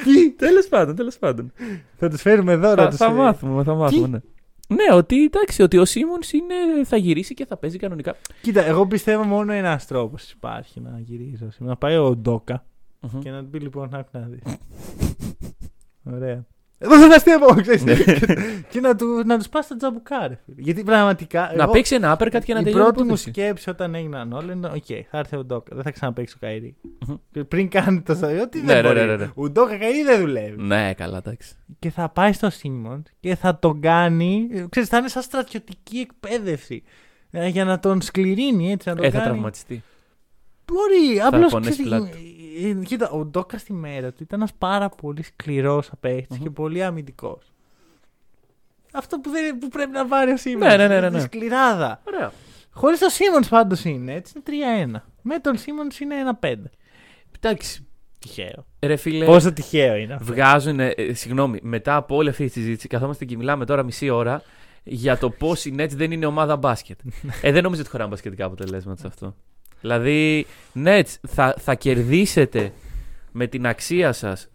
Τι; Τέλος πάντων, τέλος πάντων. Θα τους φέρουμε εδώ να Θα, τους... θα ε, μάθουμε, θα μάθουμε. Ναι. Ναι, ότι εντάξει, ότι ο Σίμονς θα γυρίσει και θα παίζει κανονικά. Κοίτα, εγώ πιστεύω μόνο ένας τρόπος υπάρχει να γυρίσει. ο Σίμονς. Να πάει ο ντοκα Μμμ. και να του πει λοιπόν να, να δει. Ωραία. Εδώ θα αστείευω, ξέρεις. Ναι. και να του, να τους πας στα τζαμπουκά, ρε φίλε. Γιατί πραγματικά. Να εγώ- παίξει ένα uppercut και να η τελειώσει. πρώτη μου υπόθεση. σκέψη όταν έγιναν όλα είναι: Οκ, θα έρθει ο Ντόκα. Δεν θα ξαναπέξει ο Καϊρή. Μμμ. Και Πριν κάνει το στάδιο, ότι Ναι, δεν ναι, μπορεί. ναι, ναι. Ο Ντόκα Καϊρή δεν δουλεύει. Ναι, καλά, εντάξει. Και θα πάει στο Σίμον και θα τον κάνει. ε, Ξέρεις, θα είναι σαν στρατιωτική εκπαίδευση. Ε, Για να τον σκληρύνει έτσι. Να τον Ε, θα κάνει... τραυματιστεί. Μπορεί, απλώς. Πονέσει πλάτη. Κοίτα, ο Ντόκας στη μέρα του ήταν ένας πάρα πολύ σκληρός Μμμ. και πολύ αμυντικός. Αυτό που, δεν, που πρέπει να πάρει ο Σίμονς. Ναι, ναι, ναι, ναι, ναι. Σκληράδα. Ωραία. Χωρίς τον Σίμονς πάντως είναι έτσι. Είναι 3-1. Με τον Σίμονς είναι 1-5. Εντάξει. Τυχαίο. Ρε φίλε, Πόσο τυχαίο είναι αυτό. βγάζουν. Ε, συγγνώμη, μετά από όλη αυτή τη συζήτηση, καθόμαστε και μιλάμε τώρα μισή ώρα για το πώς οι Nets δεν είναι ομάδα μπάσκετ. ε, δεν νομίζω ότι χωράνε μπασκετικά αποτελέσματα σε αυτό. Δηλαδή, Nets, θα, θα κερδίσετε με την αξία σας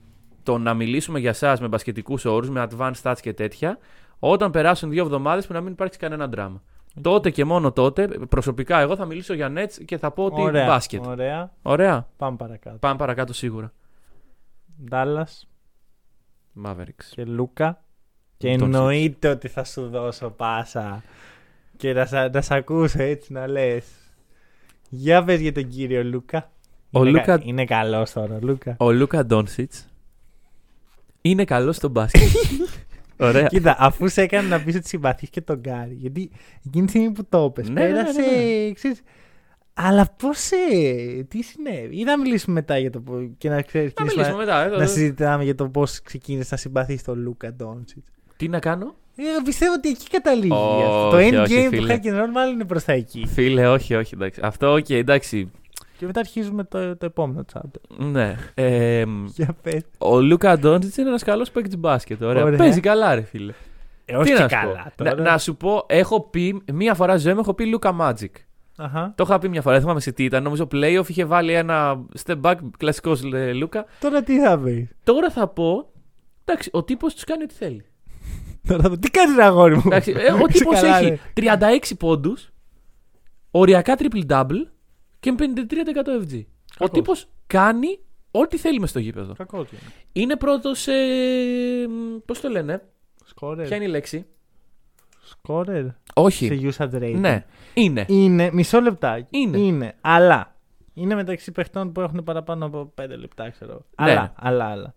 το να μιλήσουμε για εσά με μπασκετικούς όρους, με advanced stats και τέτοια, όταν περάσουν δύο εβδομάδες που να μην υπάρξει κανένα δράμα. Τότε και μόνο τότε, προσωπικά εγώ θα μιλήσω για Nets και θα πω ότι Ωραία. μπάσκετ. Ωραία. Ωραία. Πάμε παρακάτω. Πάμε παρακάτω σίγουρα. Ντάλλα Mavericks. και Λούκα. Και Τον εννοείται ότι θα σου δώσω πάσα. Και να, σα, να σ' ακούσω έτσι να λες. Για πες για τον κύριο Λούκα. Ο είναι, Λούκα- κα- είναι καλός τώρα, Λούκα. Ο Λούκα Ντόνσιτς είναι καλός στο μπάσκετ. Ωραία. Κοίτα, αφού σε έκανε να πεις ότι συμπαθείς και τον Γκάρι. Γιατί εκείνη τη στιγμή που το είπες, Ναι, ναι, ναι, πέρασε. ναι, ξέρεις, αλλά πώς. Ε, τι συνέβη; Ή να μιλήσουμε μετά για το. πώ- και να ξέρεις. Να μιλήσουμε μετά. ε, να συζητάμε για το πώς ξεκίνησε να συμπαθείς τον Λούκα Ντόντσιτς. Τι να κάνω; Ε, πιστεύω ότι εκεί καταλήγει. Όχι, αυτό. το όχι, endgame του φίλε. hack and roll μάλλον είναι προς τα εκεί. Φίλε, όχι, όχι. Εντάξει. Αυτό, οκ, εντάξει. Και μετά αρχίζουμε το, το επόμενο chapter. Ναι. Ε, μ, Για πες. ο Λούκα Ντόνσιτ είναι ένας καλός παίκτης μπάσκετ. Ωραία. Ωραία. Παίζει καλά, ρε φίλε. Ε, όχι Τι και να σου καλά πω. τώρα. Να, να σου πω, έχω πει μία φορά στη ζωή μου, έχω πει Λούκα Magic. Αχα. Το είχα πει μια φορά, δεν θυμάμαι σε τι ήταν. Νομίζω playoff είχε βάλει ένα step back κλασικός Λούκα. Τώρα τι θα πεις; Τώρα θα πω. Εντάξει, ο τύπος τους κάνει ό,τι θέλει. Τώρα θα πω. Τι κάνεις αγόρι μου; Εντάξει, ε, ο Είσαι τύπος καλά, έχει ρε. 36 πόντους, οριακά triple double και με 53% FG. Ο Κακός. τύπος κάνει ό,τι θέλει μες στο γήπεδο. Κακό του είναι. Είναι πρώτος σε. Πώς το λένε, Σκόρερ. Ποια είναι η λέξη; Σκόρερ. Όχι. Σε usage rating. Ναι, είναι. Είναι. Μισό λεπτάκι. Είναι. Είναι. Αλλά. Είναι μεταξύ παιχτών που έχουν παραπάνω από 5 λεπτά, ξέρω. Ναι. Αλλά, αλλά, αλλά.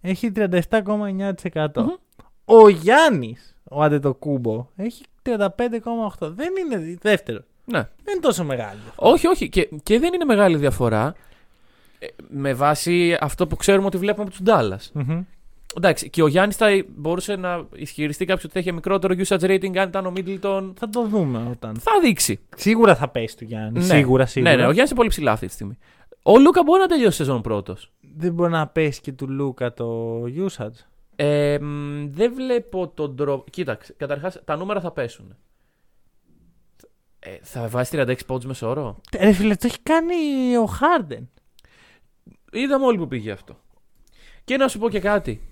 Έχει 37,9%. Μμμ. Ο Γιάννης, ο Αντετοκούμπο, έχει 35,8%. Δεν είναι δεύτερος. Ναι. Δεν είναι τόσο μεγάλο. Όχι, όχι. Και, και δεν είναι μεγάλη διαφορά. ε, Με βάση αυτό που ξέρουμε ότι βλέπουμε από τους Ντάλλας. Μμμ. Εντάξει, και ο Γιάννης θα μπορούσε να ισχυριστεί κάποιος ότι θα είχε μικρότερο usage rating αν ήταν ο Middleton. Θα το δούμε όταν. Θα δείξει. Σίγουρα θα πέσει του Γιάννη. Ναι. Σίγουρα, σίγουρα. Ναι, ναι, ο Γιάννης είναι πολύ ψηλά αυτή τη στιγμή. Ο Λούκα μπορεί να τελειώσει σεζόν πρώτος. Δεν μπορεί να πέσει και του Λούκα το usage. Ε, μ, δεν βλέπω τον τρόπο. Κοίταξε, καταρχάς τα νούμερα θα πέσουν. Ε, θα βάζει 36 πόντους μέσο όρο. Ρε φίλε, το έχει κάνει ο Χάρντεν. Είδαμε όλοι που πήγε αυτό. Και να σου πω και κάτι.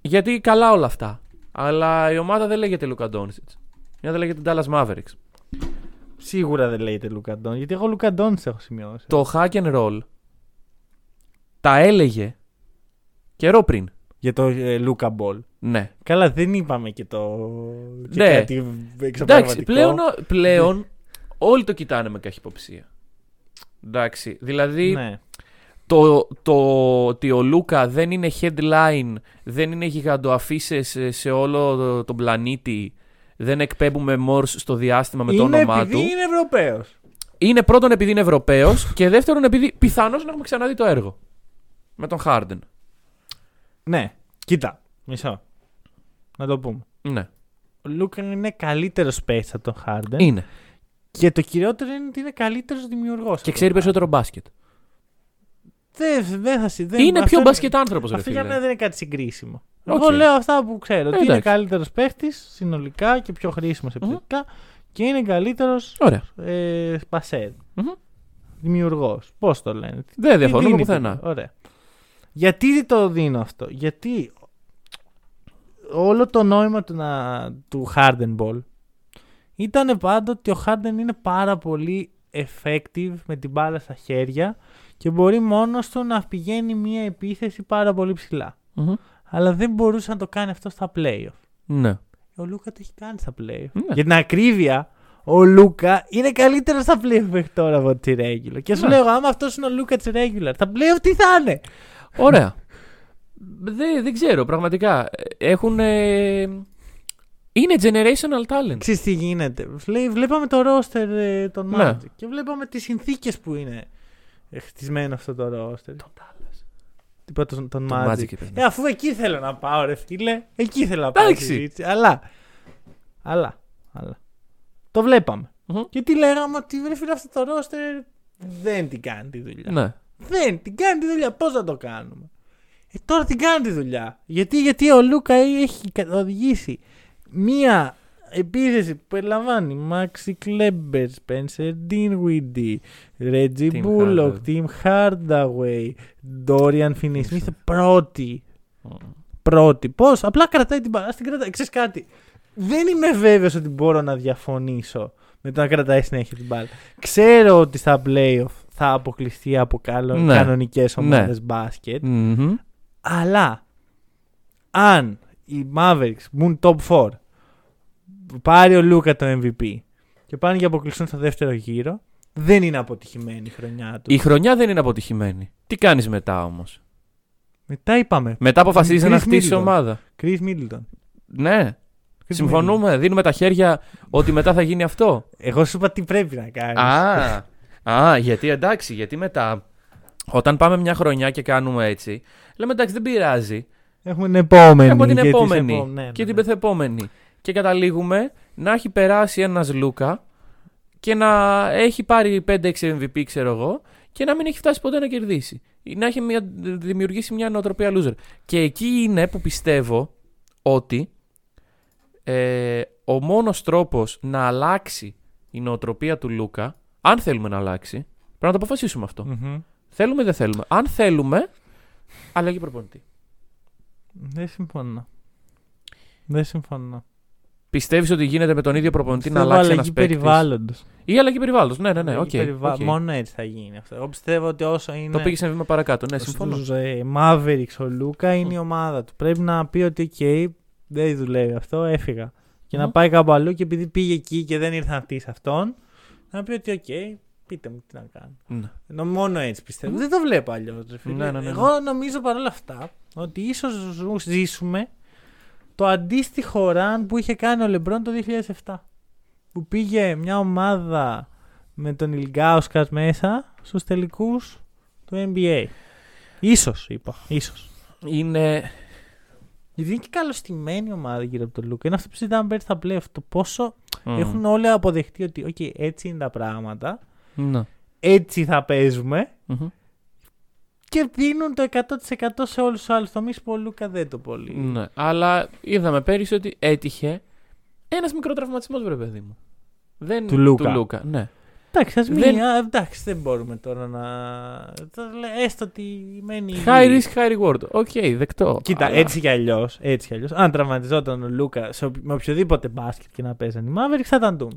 Γιατί καλά όλα αυτά. Αλλά η ομάδα δεν λέγεται Λούκα Ντόντσιτς. Η ομάδα λέγεται Dallas Mavericks. Σίγουρα δεν λέγεται Λουκαντών, γιατί εγώ Λουκαντών έχω σημειώσει. Το hack and roll τα έλεγε καιρό πριν. Για το ε, Λούκα Μπολ. Ναι. Καλά, δεν είπαμε και το. Και Ναι. κάτι Εντάξει, εξωπραγματικό. πλέον, πλέον όλοι το κοιτάνε με καχυποψία. Εντάξει, δηλαδή Ναι. το, το ότι ο Λούκα δεν είναι headline, δεν είναι γιγαντοαφίσες σε, σε όλο το- τον πλανήτη, δεν εκπέμπουμε Morse στο διάστημα με το είναι όνομά επειδή του. είναι Ευρωπαίος. Είναι πρώτον επειδή είναι Ευρωπαίος και δεύτερον επειδή πιθανώς να έχουμε ξαναδεί το έργο. Με τον Harden. Ναι. Κοίτα. Μισό. Να το πούμε. Ναι. Ο Λούκα είναι καλύτερος παίκτης από τον Χάρντεν. Είναι. Και το κυριότερο είναι ότι είναι καλύτερος δημιουργός. Και ξέρει περισσότερο μπάσκετ. Δεν, δεν θα συ- δεν- Είναι αυτό πιο μπάσκετ άνθρωπος, ρε Αυτό για φίλε. μένα δεν είναι κάτι συγκρίσιμο. Οκ. Εγώ λέω αυτά που ξέρω. Ότι είναι εντάξει. καλύτερος παίχτης συνολικά και πιο χρήσιμος επιθετικά και είναι καλύτερος Ωραία. ε, πασέρ. Μμμ. Δημιουργός. Πώς το λένε. Δεν Τι διαφωνούμε δίνει πουθενά. το- Ωραία. Γιατί το δίνω αυτό; Γιατί όλο το νόημα του, να, του Harden Ball ήταν πάντα ότι ο Harden είναι πάρα πολύ effective με την μπάλα στα χέρια και μπορεί μόνος του να πηγαίνει μια επίθεση πάρα πολύ ψηλά. Μμμ. Αλλά δεν μπορούσε να το κάνει αυτό στα playoff. Ναι. Ο Λούκα το έχει κάνει στα playoff. Ναι. Για την ακρίβεια, ο Λούκα είναι καλύτερος στα playoff μέχρι τώρα από τη regular. Και σου Ναι. λέω, άμα αυτός είναι ο Λούκα της regular, τα playoff τι θα είναι; Ωραία. δεν, δεν ξέρω, πραγματικά. Έχουν. Είναι generational talent. Ξέρεις τι γίνεται. Βλέ- Βλέπαμε το roster ε, των Ναι. Magic και βλέπαμε τις συνθήκες που είναι ε, χτισμένο αυτό το roster. Τον Dallas. Τίποτα τον, τον Τον Magic. Magic είπες, ναι. Ε, αφού εκεί θέλω να πάω, ρε φίλε. Εκεί θέλω να πάω. Εντάξει. στη συζήτηση. Αλλά, αλλά, αλλά. Το βλέπαμε. Μμμ. Και τι λέγαμε ότι ρε φίλε αυτό το roster δεν την κάνει τη δουλειά. Ναι. Δεν την κάνει τη δουλειά. Πώς θα το κάνουμε; Ε, τώρα την κάνει τη δουλειά. Γιατί, γιατί ο Λούκα έχει οδηγήσει μία επίθεση που περιλαμβάνει Maxi Kleber, Spencer Dinwiddie, Reggie Tim Bullock, Hardaway. Tim Hardaway, Dorian Finney-Smith πρώτη. Πρώτη. Πώς, απλά κρατάει την μπάλα. Ας την κρατάει. Ξέρεις κάτι; Δεν είμαι βέβαιος ότι μπορώ να διαφωνήσω με το να κρατάει συνέχεια την μπάλα. Ξέρω ότι στα playoff θα αποκλειστεί από καλό, Ναι. κανονικές Ναι. ομάδες μπάσκετ. Μμμ. Αλλά αν οι Mavericks μπουν top 4, πάρει ο Λούκα το MVP και πάνε για αποκλειστούν στο δεύτερο γύρο, δεν είναι αποτυχημένη η χρονιά τους. Η χρονιά δεν είναι αποτυχημένη. Τι κάνεις μετά όμως; Μετά είπαμε. Μετά αποφασίζεις Chris να χτίσεις Middleton. ομάδα. Chris Middleton. Ναι. Chris Συμφωνούμε. Δίνουμε τα χέρια ότι μετά θα γίνει αυτό. Middleton. Εγώ σου είπα τι πρέπει να κάνεις. Α, α, γιατί εντάξει, γιατί μετά. Όταν πάμε μια χρονιά και κάνουμε έτσι, λέμε εντάξει δεν πειράζει. Έχουμε την επόμενη. Έχουμε την και τις επόμενη επό- ναι, ναι, και την ναι. πεθεπόμενη. Και καταλήγουμε να έχει περάσει ένας Λούκα και να έχει πάρει 5-6 MVP, ξέρω εγώ, και να μην έχει φτάσει ποτέ να κερδίσει. Ή Να έχει μια, δημιουργήσει μια νοοτροπία loser. Και εκεί είναι που πιστεύω ότι ε, ο μόνος τρόπος να αλλάξει η νοοτροπία του Λούκα, αν θέλουμε να αλλάξει, πρέπει να το αποφασίσουμε αυτό. Μμμ. Θέλουμε ή δεν θέλουμε. Αν θέλουμε, αλλαγή προπονητή. Δεν συμφωνώ. Δεν συμφωνώ. Πιστεύεις ότι γίνεται με τον ίδιο προπονητή να Πιστεύω αλλάξει ένας αλλαγή παίκτης; περιβάλλοντος. Ή αλλαγή περιβάλλοντος. Ναι, ναι, ναι. οκ, περιβα... οκ. Μόνο έτσι θα γίνει αυτό. Εγώ πιστεύω ότι όσο είναι. Το πήγε σε ένα βήμα παρακάτω. Ναι, συμφωνώ. Στους ε, Mavericks ο Λούκα είναι η ομάδα του. Πρέπει να πει ότι οκ, δεν δουλεύει αυτό, έφυγα. Και να Μμ. πάει κάπου αλλού και επειδή πήγε εκεί και δεν ήρθαν αυτοί σε αυτόν, να πει ότι οκ, πείτε μου τι να κάνω. Ναι. Ενώ μόνο έτσι πιστεύω. Δεν το βλέπω αλλιώς. Ναι, ναι, ναι, ναι. Εγώ νομίζω παρόλα αυτά ότι ίσως ζήσουμε το αντίστοιχο run που είχε κάνει ο Λεμπρόν το 2007. Που πήγε μια ομάδα με τον Ιλγκάουσκα μέσα στους τελικούς του NBA. Ίσως είπα. Ίσως. Είναι. Γιατί είναι και καλωστημένη η ομάδα γύρω από τον Λούκα. Είναι αυτό που συζητάμε πέρυσι στα playoff. Το πόσο Μμ. έχουν όλοι αποδεχτεί ότι okay, έτσι είναι τα πράγματα. Ναι. Έτσι θα παίζουμε. Μμμ. Και δίνουν το 100% σε όλους τους άλλους τομείς που ο Λούκα δεν το πολύ. Ναι. Αλλά είδαμε πέρυσι ότι έτυχε ένας μικρός τραυματισμός, βρε παιδί μου. Δεν... Του Λούκα. Του Λούκα. Ναι. Εντάξει, ας μην, Δεν- α, εντάξει, δεν μπορούμε τώρα να. το λέ- Έστω ότι μένει. High υγιής. risk, high reward. Ok, δεκτό. Κοίτα, Αλλά- έτσι κι αλλιώς. Έτσι κι αλλιώς, αν τραυματιζόταν ο Λούκα σε, οποι- με οποιοδήποτε μπάσκετ και να παίζανε οι Mavericks, θα ήταν ντουμ.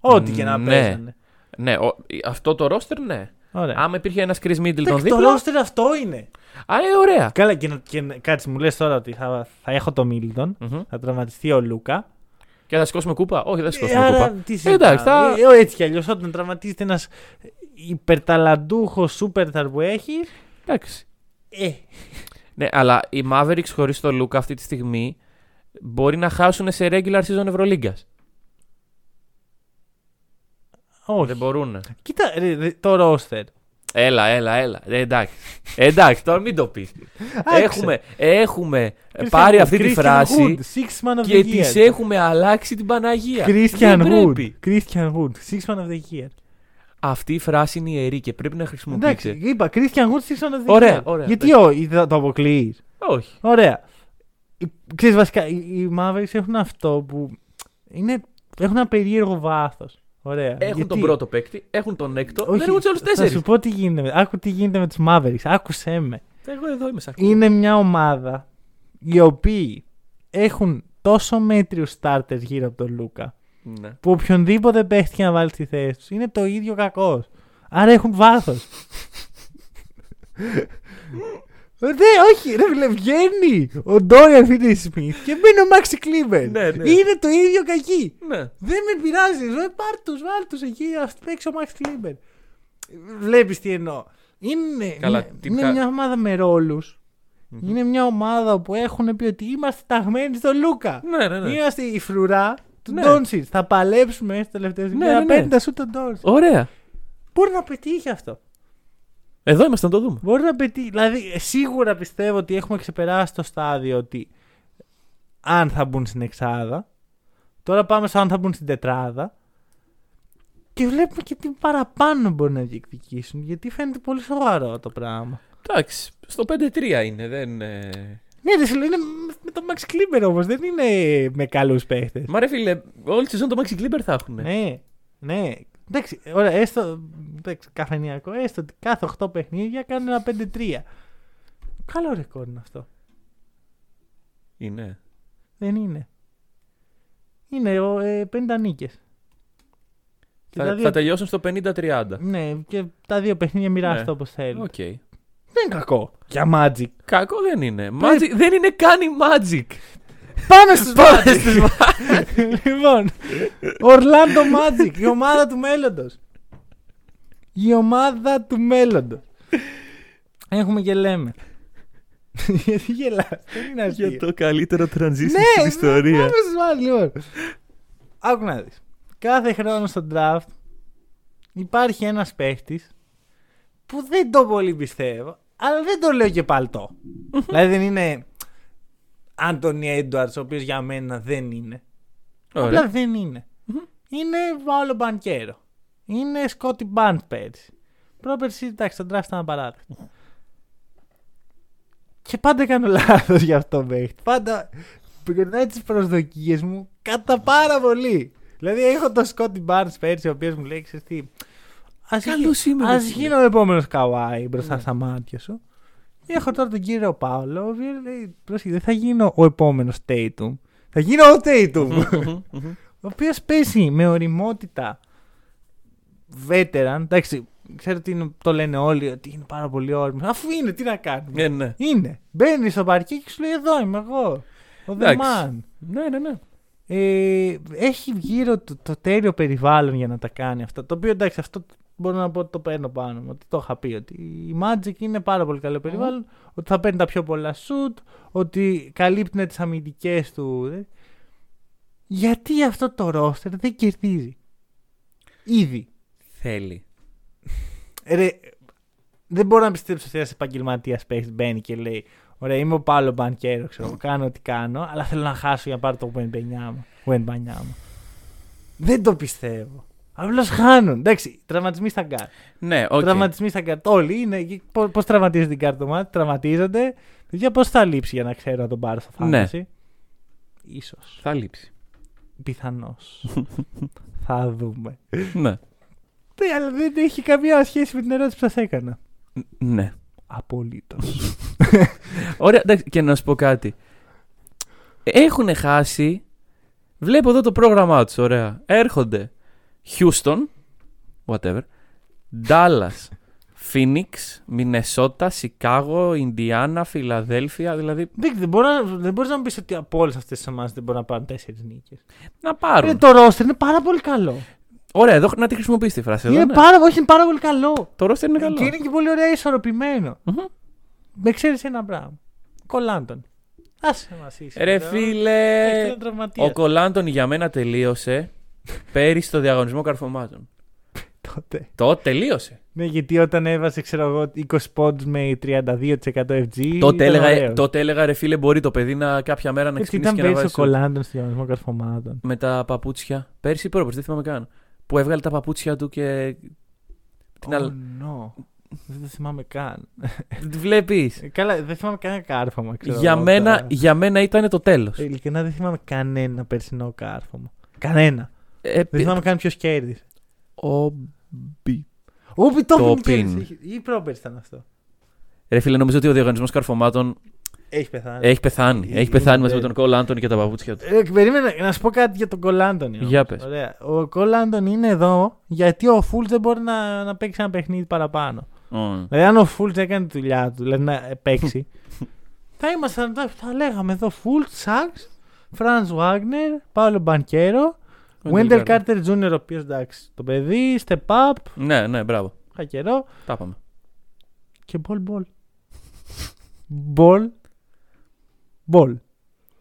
Ό,τι και να Ναι. παίζανε. Ναι, ο- αυτό το roster, ναι. Ωραία. Άμα υπήρχε ένας Chris Middleton Εντάξει, δίπλα. το roster αυτό είναι. Α, ε, ωραία. Καλά, και, να- και να- κάτσε, μου λες τώρα ότι θα, θα έχω το Μίλτον, Μμμ. θα τραυματιστεί ο Λούκα. Και θα σηκώσουμε κούπα; Όχι, δεν θα Ε, σηκώσουμε άρα, κούπα. τι Ε, εντάξει, θα- συζητάμε. Ε, έτσι κι αλλιώς, όταν τραυματίζεται ένας υπερταλαντούχος superstar που έχει. Εντάξει. Ε, Ναι, αλλά οι Mavericks χωρίς το Λούκα αυτή τη στιγμή μπορεί να χάσουν σε regular season Ευρωλίγκας. όχι. Δεν μπορούν. Κοίτα ρε, ρε, το roster. Έλα, έλα, έλα. Ε, εντάξει. Ε, εντάξει, τώρα μην το πεις. έχουμε έχουμε πάρει αυτή τη Christian φράση Wood, six man of και the τη year. έχουμε αλλάξει την Παναγία. Christian Δεν Wood. πρέπει. Christian Wood, six man of the year. Αυτή η φράση είναι ιερή και πρέπει να Εντάξει, χρησιμοποιείται. είπα Christian Wood, six man of the Ωραία, year. ωραία, Γιατί όχι, θα το αποκλείεις; Όχι. Ωραία. Οι- Ξέρεις βασικά, οι, οι Mavericks έχουν αυτό που είναι, έχουν ένα περίεργο βάθος. Ωραία. Έχουν Γιατί- τον πρώτο παίκτη, έχουν τον έκτο, Όχι, δεν έχουν τους άλλους Θα τέσσερις. σου πω τι γίνεται. με- Άκου τι γίνεται με τους Mavericks. Άκουσέ με. Εγώ εδώ είμαι σαν Είναι μια ομάδα οι οποίοι έχουν τόσο μέτριους starters γύρω από τον Λούκα Ναι. που οποιονδήποτε παίχτη και να βάλει στη θέση τους είναι το ίδιο κακός. Άρα έχουν βάθος. Δεν, όχι, ρε φίλε, βγαίνει ο Ντόριαν Φίνι Σμιθ και μπαίνει ο Μάξι Κλίμπερ. Ναι, ναι. Είναι το ίδιο κακοί. ναι. Δεν με πειράζει. Ε, πάρ τους, βάλ τους εκεί, ας παίξει ο Μάξι Κλίμπερ. Βλέπεις τι εννοώ. Είναι, Καλά, είναι, τι είναι κα- μια ομάδα με ρόλους. Είναι μια ομάδα που έχουν πει ότι είμαστε ταγμένοι στο Λούκα. Ναι, ναι, ναι. Είμαστε η φρουρά του Ναι. Ντόνσιτς. Θα παλέψουμε στο τελευταίο σημείο Ναι, να ναι, παίρνει ναι. τα σου τον Ντόνσιτς. Ωραία. Μπορεί να πετύχει αυτό. Εδώ είμαστε να το δούμε. Μπορεί να πετύχει. Δηλαδή, ε, σίγουρα πιστεύω ότι έχουμε ξεπεράσει το στάδιο ότι αν θα μπουν στην εξάδα. Τώρα πάμε στο αν θα μπουν στην τετράδα. Και βλέπουμε και τι παραπάνω μπορεί να διεκδικήσουν. Γιατί φαίνεται πολύ σοβαρό το πράγμα. Εντάξει, στο 5-3 είναι, δεν. ε, Ναι, ρε φίλε, είναι με τον Max Kleber όμως. Δεν είναι με καλούς παίχτε. Μα ρε φίλε, όλη τη σεζόν το Maxi Clipper θα έχουν. Ναι, ναι. Εντάξει, ωραία, έστω. Εντάξει, καφενειακό, έστω ότι κάθε 8 παιχνίδια κάνουν ένα 5-3. Καλό ρεκόρ είναι αυτό. Είναι. Δεν είναι. Είναι ο, ε, 50 νίκες. Θα, θα τελειώσουν στο 50-30. Ναι, και τα δύο παιχνίδια μοιράζεται Ναι. όπως θέλει. Οκ. Δεν είναι κακό. Για Magic. Κακό δεν είναι. Magic, δεν είναι καν η Magic. Πάμε στους Πάμε Magic. στους λοιπόν, Orlando Magic, η ομάδα του μέλλοντος. Η ομάδα του μέλλοντος. Έχουμε και λέμε. Γιατί γελάς, δεν είναι αστείο. Για το καλύτερο transition Ναι, στην ιστορία. Πάμε στους άλλους, λοιπόν. Άκου να δεις. Κάθε χρόνο στο draft υπάρχει ένας παίχτης που δεν το πολύ πιστεύω, αλλά δεν το λέω και παλτό. δηλαδή δεν είναι Άντωνι Edwards, ο οποίος για μένα δεν είναι. Απλά Ωραία. δεν είναι. Είναι Βάολο Μπανκέρο. Είναι Σκότι Μπαντ πέρσι. Πρόπερσι, εντάξει, τον draft ήταν απαράδεκτο. Και πάντα κάνω λάθος για αυτό παίχτη. Πάντα περνάει τις προσδοκίες μου κατά πάρα πολύ. Δηλαδή έχω τον Σκότι Μπαντ πέρσι, ο οποίος μου λέει, ξέρεις τι, Ας, Καλός γι- είμαι, ρε ας φίλε. γίνω ο επόμενος Καουάι μπροστά στα μάτια σου. Και έχω τώρα τον κύριο Πάολο, ο οποίος λέει, πρόσεχε, δεν θα γίνω ο επόμενος Tatum. Θα γίνω ο Tatum. ο οποίος παίζει με οριμότητα veteran. Εντάξει, ξέρω ότι είναι- το λένε όλοι ότι είναι πάρα πολύ όριμος. Αφού είναι, τι να κάνουμε; Ναι, ναι. Είναι. Μπαίνεις στο παρκή και σου λέει: Εδώ είμαι εγώ. Ο The Εντάξει. Man. Ναι, ναι, ναι. Ε, έχει γύρω του το τέλειο περιβάλλον για να τα κάνει αυτά. Το οποίο εντάξει, αυτό μπορώ να πω ότι το παίρνω πάνω μου. Ότι το είχα πει. Ότι η Magic είναι πάρα πολύ καλό περιβάλλον. Ότι θα παίρνει τα πιο πολλά shoot. Ότι καλύπτουν τις αμυντικές του. ε. Γιατί αυτό το roster δεν κερδίζει; Ήδη. Θέλει. Ρε, δεν μπορώ να πιστέψω ότι ένας επαγγελματίας παίχτης μπαίνει και λέει: Ωραία, είμαι ο Πάολο Μπανκέρο, ξέρω, εγώ, κάνω ό,τι κάνω, αλλά θέλω να χάσω για να πάρω το Wembanyama μου. Wembanyama μου. Δεν το πιστεύω. Απλώς χάνουν. Εντάξει, τραυματισμοί στα γκαρντ. Ναι, οκ. Τραυματισμοί στα γκαρντ. Όλοι είναι. Πώς τραυματίζονται τα γκαρντ του Magic, τραυματίζονται. Για πώς θα λείψει για να ξέρω να τον πάρω στο Ναι. fantasy. Ίσως. Θα λείψει. Πιθανώς. θα δούμε. Ναι. Ναι, αλλά δεν έχει καμία σχέση με την ερώτηση που σας έκανα. Ναι. Απολύτως. Ωραία, εντάξει, και να σου πω κάτι. Έχουν χάσει. Βλέπω εδώ το πρόγραμμά τους, ωραία. Έρχονται Houston, whatever, Dallas, Phoenix, Minnesota, Chicago, Indiana, Φιλαδέλφια, δηλαδή Δεν, δεν, μπορώ, να- δεν μπορείς να μου πεις ότι από όλες αυτές τις ομάδες δεν μπορούν να πάρουν τέσσερις νίκες. να πάρουν. Ε, το roster είναι πάρα πολύ καλό. Ωραία, εδώ να τη χρησιμοποιήσει τη φράση. Εδώ, είναι ναι. πάρα, όχι, είναι πάρα πολύ καλό. Το roster είναι καλό. Και είναι και πολύ ωραία ισορροπημένο. Μμμ. Με ξέρεις ένα πράγμα. Κολάντον. Άσε μας είσαι. Ρε Έχεις φίλε, έναν τραυματία. ο Κολάντον για μένα τελείωσε πέρυσι στο διαγωνισμό καρφωμάτων. Τότε. Το τελείωσε. Ναι, γιατί όταν έβασε, ξέρω εγώ, 20 πόντους με 32% FG. Τότε ήταν έλεγα, ωραίος. τότε έλεγα ρε φίλε, μπορεί το παιδί να κάποια μέρα να Έτσι ξεκινήσει ήταν και να πέρσι ο βάζει σου- Κολάντον στο διαγωνισμό καρφωμάτων. με τα παπούτσια. Πέρσι ή πρόπερσι, δεν θυμάμαι καν. Που έβγαλε τα παπούτσια του και. Την Oh, άλλη. no. Δεν το θυμάμαι καν. Δεν τη βλέπεις. Ε, Καλά, δεν θυμάμαι κανένα κάρφωμα. Ξέρω Για εγώ, μένα, τώρα. για μένα ήταν το τέλος. Ε, Ειλικρινά δεν θυμάμαι κανένα περσινό κάρφωμα. Κανένα. Ε, Δεν θυμάμαι καν ποιος κέρδισε. ο Μπι. Ούμπι το Το Open πιν. κέρδισε. Ή πρόπερσι ήταν αυτό. Ρε φίλε, νομίζω ότι ο διαγωνισμός καρφωμάτων Έχει πεθάνει. Έχει πεθάνει. Ε, Έχει πεθάνει είναι μαζί με τέλειο. τον Κόλ Άντωνη και τα παπούτσια του. Ε, περίμενε να σου πω κάτι για τον Κολάντον. Για πες. Ωραία. Ο Κολάντον είναι εδώ γιατί ο Φούλτ δεν μπορεί να, να παίξει ένα παιχνίδι παραπάνω. Ω. Δηλαδή, αν ο Φούλτ έκανε τη δουλειά του, δηλαδή να παίξει, θα ήμασταν, θα, θα λέγαμε εδώ Φούλτ, Σάξ, Φραντς Βάγνερ, Πάολο Μπανκέρο, Βέντελ Κάρτερ Τζούνιορ, ο οποίος εντάξει, το παιδί, Step Up, Ναι, ναι, μπράβο. είχα καιρό Τα είπαμε. και Μπολ Μπολ. Μπολ. Μπολ.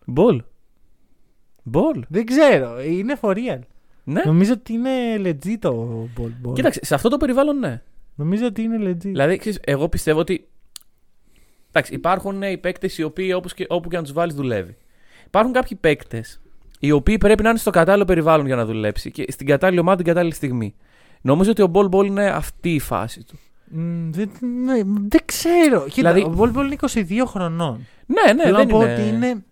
Μπολ. Μπολ. Δεν ξέρω, είναι for real. Ναι. Νομίζω ότι είναι legit το Μπολ Μπολ. Κοίταξε, σε αυτό το περιβάλλον ναι. Νομίζω ότι είναι legit. Δηλαδή, ξέρεις, εγώ πιστεύω ότι. Εντάξει, υπάρχουν ε, οι παίκτες οι οποίοι όπως και, όπου και να τους βάλεις δουλεύει. Υπάρχουν κάποιοι παίκτες οι οποίοι πρέπει να είναι στο κατάλληλο περιβάλλον για να δουλέψει και στην κατάλληλη ομάδα την κατάλληλη στιγμή. Νομίζω ότι ο Μπολ Μπολ είναι αυτή η φάση του. Μ, δεν, ναι, δεν ξέρω. Κοίτα, Δηλαδή- ο Μπολ Μπολ είναι 22 χρονών. Ναι, ναι, Θέλω δεν να πω είναι. ότι είναι.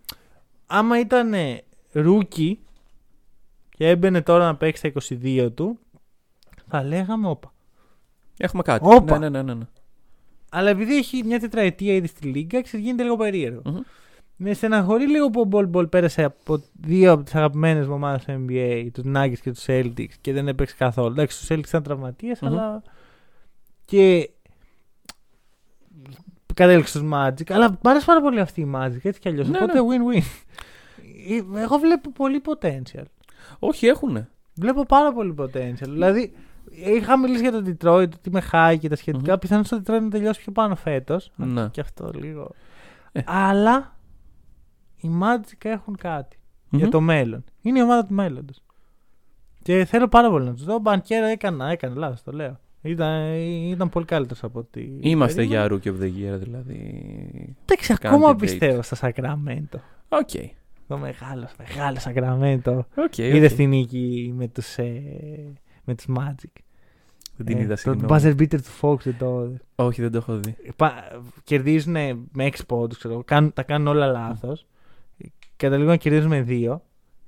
Άμα ήταν rookie και έμπαινε τώρα να παίξει τα 22 του, θα λέγαμε όπα. Έχουμε κάτι. Όπα. Ναι, ναι, ναι, ναι, ναι. Αλλά επειδή έχει μια τετραετία ήδη στη Λίγκα, ξέρεις, γίνεται λίγο περίεργο. Μμμ. Με στεναχωρεί λίγο που ο Μπολ Μπολ πέρασε από δύο από τις αγαπημένες μου ομάδες του NBA, τους Nuggets και τους Celtics, και δεν έπαιξε καθόλου. Εντάξει, τους Celtics ήταν τραυματίες, Μμμ. αλλά. Και. Κατέληξε στους Magic. Αλλά μου αρέσει πάρα πολύ αυτή η Magic, έτσι κι αλλιώς. Ναι, Οπότε win-win. Ε, Εγώ βλέπω πολύ potential. Όχι, έχουνε. Βλέπω πάρα πολύ potential. Δηλαδή, είχα μιλήσει για το Detroit, ότι είμαι high και τα σχετικά. Μμμ. Πιθανόν στο Detroit να τελειώσει πιο πάνω φέτος. Ναι. Και αυτό λίγο. Ε. Αλλά οι Magic έχουν κάτι για Μμμ. το μέλλον. Είναι η ομάδα του μέλλοντος. Και θέλω πάρα πολύ να τους δω. Μπανκέρα έκανα, έκανα λάθος, το λέω. Ήταν, ήταν πολύ καλύτερος από ότι. Είμαστε περίμενα. για Rookie of the Year, δηλαδή. Εντάξει, Κάντε ακόμα debate. πιστεύω στα Σακραμέντο. Οκ. Το μεγάλο, μεγάλο Σακραμέντο. Οκ. Είδε οκ. τη νίκη με τους, ε, με τους Magic. Δεν την Ε, είδα, Το συγγνώμη. buzzer beater του Fox δεν το είδες. Όχι, δεν το έχω δει. Κερδίζουν με 6 πόντους, ξέρω, εγώ. κάνουν, τα κάνουν όλα λάθος. Καταλήγουν να κερδίζουν με 2.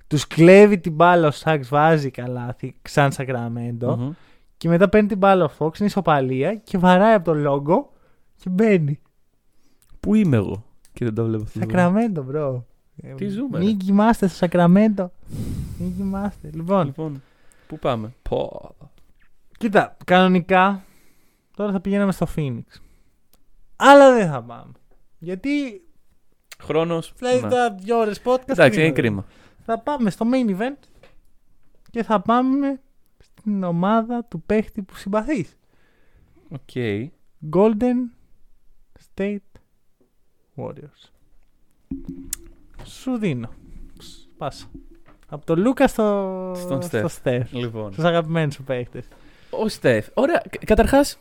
Τους κλέβει την μπάλα ο Σάξ, βάζει καλάθι, σαν Σακραμέντο. Μμμ. Και μετά παίρνει την μπάλα ο Fox, είναι ισοπαλία και βαράει από το logo και μπαίνει. Πού είμαι εγώ και δεν το βλέπω αυτό. το πράγμα. Σακραμέντο, bro. Τι ζούμε, ρε. Μην κοιμάστε στο Σακραμέντο. Μην κοιμάστε. Λοιπόν, Λοιπόν, πού πάμε; Πω. Κοίτα, κανονικά τώρα θα πηγαίναμε στο Phoenix. Αλλά δεν θα πάμε. Γιατί Χρόνος. δηλαδή τα δύο ώρες podcast. Ναι. Εντάξει, είναι δεν κρίμα. Θα πάμε στο main event και θα πάμε στην ομάδα του παίχτη που συμπαθείς. Οκ. Golden State Warriors. Σου δίνω. Πάσα. Από τον Luka στο, Στον στο Steph. Steph. Λοιπόν. Στους αγαπημένους σου παίχτες. Ο Στεφ. Ωραία. Καταρχάς,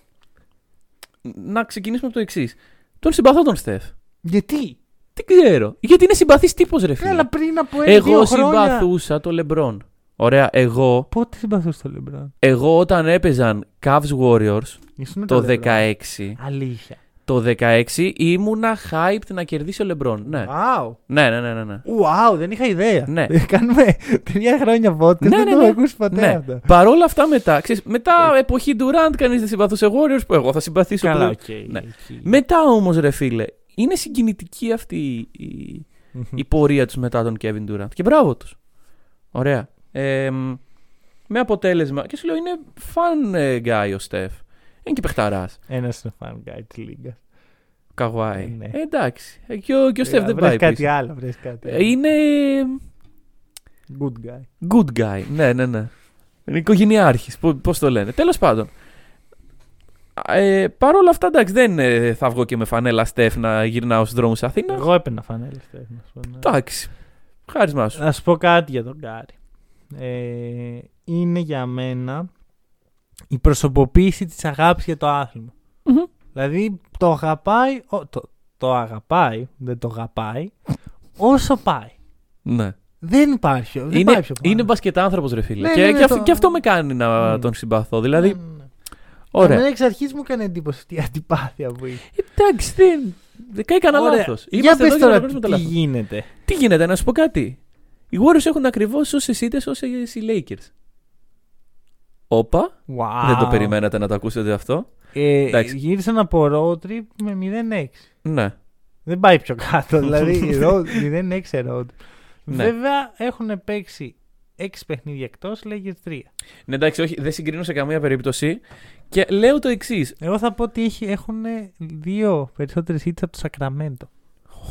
να ξεκινήσουμε από το εξής. Τον συμπαθώ τον Στεφ. Γιατί; Δεν ξέρω. Γιατί είναι συμπαθής τύπος, ρε φίλε. Καλά πριν από ένα-δύο Εγώ χρόνια. συμπαθούσα το Λεμπρόν. Ωραία. Εγώ, Πότε συμπαθούσες το LeBron. εγώ όταν έπαιζαν Cavs Warriors Ήσουν το LeBron. 16. Αλήθεια. Το 16 ήμουνα hyped να κερδίσει ο Λεμπρόν. Ναι. Wow. Ναι, ναι, ναι, ναι. ναι. Wow, δεν είχα ιδέα. Ναι. Κάνουμε τρία χρόνια podcast. Ναι, δεν ναι, το ναι. έχω ακούσει ποτέ Ναι. αυτό. Παρ' όλα αυτά μετά, ξέρεις, μετά εποχή Durant κανείς δεν συμπαθούσε Warriors που εγώ θα συμπαθήσω Καλά, πλέον. οκ. Ναι. εκεί. Μετά όμως ρε φίλε, είναι συγκινητική αυτή η, η, Μμμ. η πορεία τους μετά τον Kevin Durant. Και μπράβο τους. Ωραία. Ε, μ, με αποτέλεσμα, και σου λέω είναι fun ε, guy ο Steph. Είναι και παιχταράς. Ένας είναι fan guy της λίγας. Καβάη. Ναι. Ε, εντάξει. Ε, και ο, και ο Steph δεν Βρες πάει κάτι πίσω. άλλο. Βρες κάτι Ε, άλλο. Είναι Good guy. good guy. Ναι, ναι, ναι. Είναι οικογενειάρχης. Πώς, πώς το λένε. Τέλος πάντων. Ε, Παρ' όλα αυτά, εντάξει, δεν ε, θα βγω και με φανέλα Steph να γυρνάω στους δρόμους Αθήνας. Εγώ έπαιρνα φανέλα. Στέφ, να σου πω, ναι. Εντάξει. Χάρισμά σου. Να σου πω κάτι για τον Γκάρι. Ε, είναι για μένα η προσωποποίηση της αγάπης για το άθλημα. Μμμ. Δηλαδή το αγαπάει, ο- το, το αγαπάει, δεν το αγαπάει, όσο πάει. Ναι. Δεν υπάρχει, δεν είναι πάει πιο πάνω. είναι μπασκετάνθρωπος ρε φίλε. Ναι, και, ναι, ναι, και, αυτό, το- και αυτό με κάνει να Ναι. τον συμπαθώ. Δηλαδή, Ναι, ναι, ναι. ωραία. Εμένα εξ αρχής μου έκανε εντύπωση αυτή η αντιπάθεια που είχε. Εντάξει, δεν. Δεν κάνει κανένα Ωραία. λάθος. Για Είμαστε πες εδώ για να τώρα γνωρίζουμε τα τι λάθη. γίνεται. Τι γίνεται, να σου πω κάτι. Οι Warriors έχουν ακριβώς όσε ήττε όσε οι Lakers. Όπα, Wow. δεν το περιμένατε να το ακούσετε αυτό. Ε, Εντάξει. γύρισαν από road trip με 0-6. Ναι. Δεν πάει πιο κάτω. δηλαδή 0-6 road. Ναι. Βέβαια έχουν παίξει 6 παιχνίδια εκτός, λέγεται 3. Ναι, εντάξει, όχι, δεν συγκρίνω σε καμία περίπτωση. Και λέω το εξής. Εγώ θα πω ότι έχει, έχουν δύο περισσότερες hits από το Σακραμέντο.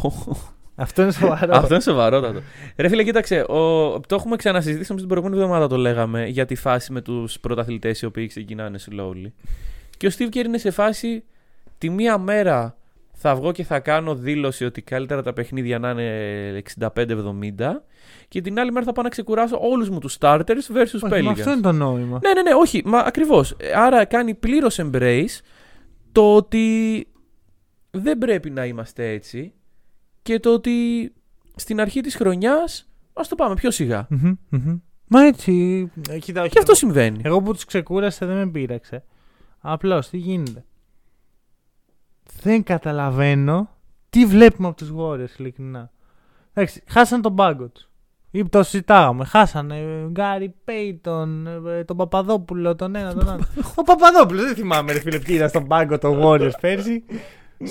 Αυτό είναι σοβαρό. Αυτό είναι σοβαρότατο. Ρε φίλε, κοίταξε. Ο... Το έχουμε ξανασυζητήσει όμως την προηγούμενη εβδομάδα το λέγαμε για τη φάση με τους πρωταθλητές οι οποίοι ξεκινάνε slowly. Και ο Steve Kerr είναι σε φάση τη μία μέρα θα βγω και θα κάνω δήλωση ότι καλύτερα τα παιχνίδια να είναι 65-70 και την άλλη μέρα θα πάω να ξεκουράσω όλους μου τους starters versus Όχι, μα Pelicans. αυτό είναι το νόημα. Ναι, ναι, ναι, όχι, μα ακριβώς. Άρα κάνει πλήρως embrace το ότι δεν πρέπει να είμαστε έτσι και το ότι στην αρχή της χρονιάς ας το πάμε πιο σιγά. Μμμ, μμμ. Μα έτσι. ε, Κοίτα, όχι, Και αυτό εγώ- συμβαίνει. Εγώ που τους ξεκούρασε δεν με πείραξε. Απλώς τι γίνεται; Δεν καταλαβαίνω τι βλέπουμε από τους Warriors, ειλικρινά. Εντάξει, χάσαν τον πάγκο τους. Ή το συζητάγαμε. Χάσανε ε, Γκάρι Πέιτον, ε, τον Παπαδόπουλο, τον ένα, τον άλλο. Ο Παπαδόπουλος, δεν θυμάμαι, ρε φίλε, ποιοι ήταν στον πάγκο των Warriors πέρσι.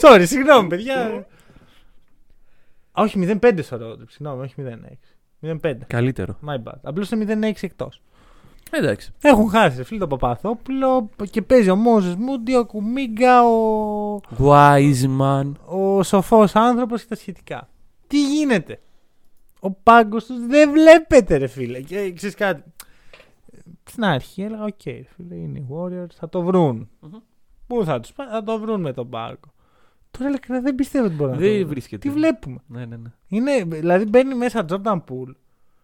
Sorry, συγγνώμη, παιδιά. Α, όχι 0-5 στο road trip, συγγνώμη, όχι 0-6. 0-5. Καλύτερο. My bad. Απλώς είναι 0-6 εκτός. Εντάξει. Έχουν χάσει ρε φίλε τον Παπαθόπουλο και παίζει ο Μόζες Μούντι, ο Κουμίγκα, ο, Wiseman. ο σοφός άνθρωπος και τα σχετικά. Τι γίνεται; Ο πάγκος τους δεν βλέπετε, ρε φίλε. Και ξέρεις κάτι. Στην αρχή έλεγα: Οκ, ρε φίλε, είναι οι Warriors, θα το βρουν. Μμμ. Πού θα τους πάει, θα το βρουν με τον πάγκο. Τώρα ειλικρινά δεν πιστεύω ότι μπορεί να το Δεν βρουν. βρίσκεται. Τι βλέπουμε; Ναι, ναι, ναι. Είναι, δηλαδή μπαίνει μέσα Jordan Poole,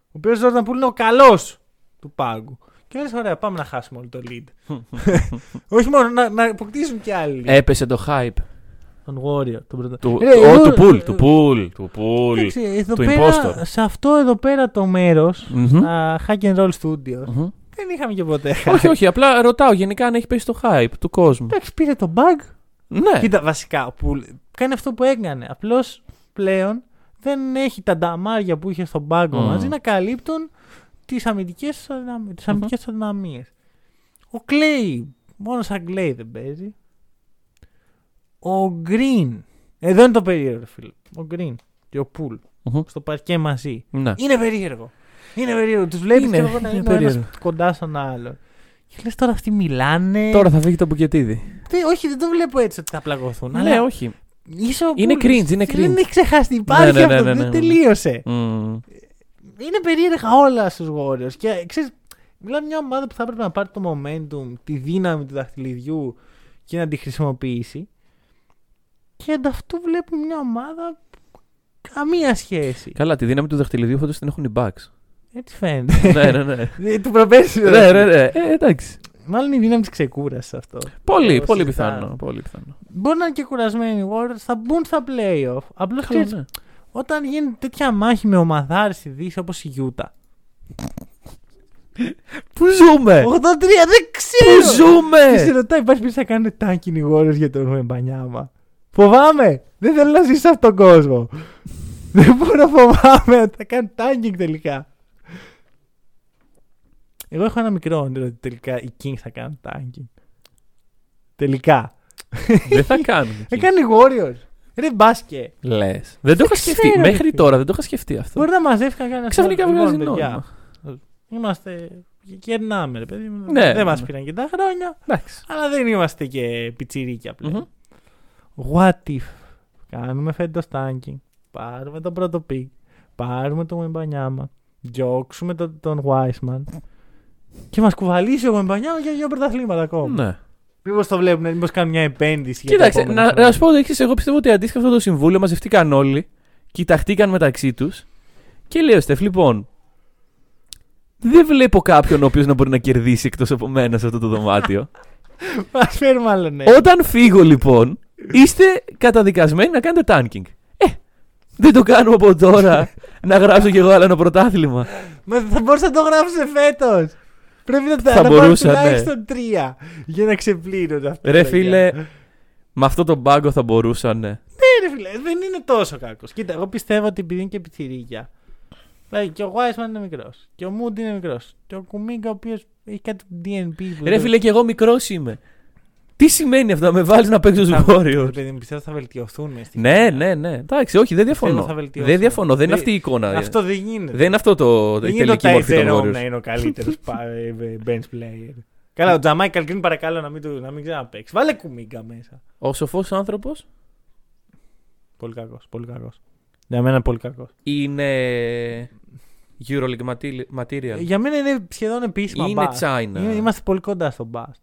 ο οποίος Jordan Poole είναι ο καλός του πάγκου. Και λες, ωραία, πάμε να χάσουμε όλο το lead. Όχι μόνο, να, να αποκτήσουν και άλλοι. Έπεσε το hype. Τον Warrior, τον πρώτο. Του, Ε, ο, εδώ- του Pool, ε, του Pool, του Pool. Εντάξει, εδώ του πέρα, impostor. σε αυτό εδώ πέρα το μέρος, Μμμ. στα Hack and Roll Studios, Μμμ. δεν είχαμε και ποτέ. όχι, όχι, απλά ρωτάω γενικά αν έχει πέσει το hype του κόσμου. Εντάξει, πήρε το bug. Ναι. Κοίτα, βασικά, που κάνει αυτό που έκανε. Απλώς πλέον δεν έχει τα νταμάρια που είχε στον πάγκο Μμμ. μαζί να καλύπτουν τις αμυντικές τις αμυντικές τους αδυναμίες. Ο Κλέη, μόνος σαν Κλέη δεν παίζει. Ο Γκριν, εδώ είναι το περίεργο, φίλε. Ο Γκριν και ο Πουλ Μμμ. στο παρκέ μαζί. Ναι. Είναι περίεργο. Είναι περίεργο. Τους βλέπεις Είναι, και εγώ να είναι είναι ο ένας περίεργο. κοντά στον άλλον. Και λες τώρα αυτοί μιλάνε. Τώρα θα φύγει το μπουκετίδι. Δεν- όχι, δεν το βλέπω έτσι ότι θα πλαγωθούν. Ναι, αλλά όχι. Είσαι ο Είναι Πούλης. cringe, είναι Δεν cringe. έχει ξεχάσει. Υπάρχει Ναι, ναι, ναι, αυτό. ναι, ναι, Δεν ναι. τελείωσε. Μμμ. Είναι περίεργα όλα στους Warriors. Και ξέρεις, μιλάμε μια ομάδα που θα έπρεπε να πάρει το momentum, τη δύναμη του δαχτυλιδιού και να τη χρησιμοποιήσει. Και ανταυτού βλέπουμε μια ομάδα που καμία σχέση. Καλά, τη δύναμη του δαχτυλιδιού φέτο την έχουν οι Bucks. Έτσι φαίνεται. ναι, ναι, ναι. Ε, του προπέρσι. ναι, ναι, ναι. Ε, εντάξει. Μάλλον η δύναμη της ξεκούρασης αυτό. Πολύ, Το πολύ συζητάμε. πιθανό. Πολύ πιθανό. Μπορεί να είναι και κουρασμένοι οι Warriors, θα μπουν στα playoff. Απλώς Καλά, ξέρεις, ναι. όταν γίνεται τέτοια μάχη με ομαδάρες στη Δύση όπως η Utah. Πού ζούμε! 83, δεν Πού ξέρω! Και σε ζούμε! ρωτάει, υπάρχει πει θα κάνουν τάγκιν οι Warriors για τον Ρουεμπανιάμα. Φοβάμαι! Δεν θέλω να ζήσω σε αυτόν τον κόσμο. δεν μπορώ να φοβάμαι ότι θα κάνουν τάγκινγκ τελικά. Εγώ έχω ένα μικρό όνειρο ότι τελικά οι Kings θα κάνουν τάγκινγκ. Τελικά. Δεν θα κάνουμε. Θα κάνουν οι Warriors. Ρε μπάσκε. Λες. Δεν το είχα ξέρω, σκεφτεί. ρε Μέχρι φίλε. τώρα δεν το είχα σκεφτεί αυτό. Μπορεί να μαζεύτηκαν κανένα Ξαφνικά άλλο. βγάζει Λοιπόν, παιδιά, νόημα. Είμαστε. Κερνάμε, ρε παιδί. μου. Ναι, δεν μας ναι. πήραν και τα χρόνια. Εντάξει. Αλλά δεν είμαστε και πιτσιρίκια πλέον. Μμμ. What if κάνουμε φέτος tanking, πάρουμε τον πρώτο pick, πάρουμε τον Μεμπανιάμα, διώξουμε τον, τον Wiseman και μας κουβαλήσει ο Μεμπανιάμα για δύο πρωταθλήματα ακόμα. Ναι. Μήπως το βλέπουν, μήπως κάνουν μια επένδυση. για τα Κοίταξε, επόμενα να, χρόνια. να σου πω το εξή. Εγώ πιστεύω ότι αντίστοιχα αυτό το συμβούλιο μαζευτήκαν όλοι, κοιταχτήκαν μεταξύ τους και λέει ο Στεφ, λοιπόν, δεν βλέπω κάποιον ο οποίος να μπορεί να κερδίσει εκτός από μένα σε αυτό το δωμάτιο. Μας φέρουμε άλλο ναι. Όταν φύγω λοιπόν, είστε καταδικασμένοι να κάνετε tanking. Ε, δεν το κάνουμε από τώρα να γράψω κι εγώ άλλο ένα πρωτάθλημα. Μα θα μπορούσα να το γράψω φέτος. Πρέπει να τα Θα να πάρω μπορούσα, ναι. τουλάχιστον τρία για να ξεπλύνονται αυτά. Ρε τα φίλε, παιδιά. με αυτό το μπάγκο θα μπορούσαν. ναι. Ναι, ρε φίλε, δεν είναι τόσο κακός. Κοίτα, εγώ πιστεύω ότι επειδή είναι και πιτσιρίκια. Δηλαδή και ο Wiseman είναι μικρός. Και ο Mood είναι μικρός. Και ο Κουμίγκα, ο οποίος έχει κάτι DNP. Που Ρε δεν- φίλε, κι εγώ μικρός είμαι. Τι σημαίνει αυτό, να με βάλεις να παίξω στου Θα- Warriors; Παιδί μου, πιστεύω θα βελτιωθούν μες στη Ναι, χρονιά. ναι, ναι. Εντάξει, όχι, δεν διαφωνώ. θα βελτιώσουν. Δεν διαφωνώ, δεν είναι Δεν- αυτή η εικόνα. Αυτό δεν γίνεται. Δεν είναι αυτό το, δεν η γίνεται ο τελική μορφή των Τάιτζερόμ Warriors. να είναι ο καλύτερος bench player. Καλά, ο Τζαμάι Καλκριν παρακαλώ να μην, του, να μην ξαναπαίξει. Βάλε κουμίγκα μέσα. Ο σοφός άνθρωπος; Πολύ κακός. Πολύ κακός. Για μένα πολύ κακός. είναι Euroleague mati- material. Για μένα είναι σχεδόν επίσημα Είναι bust. China. Είναι- Είμαστε πολύ κοντά στο bust.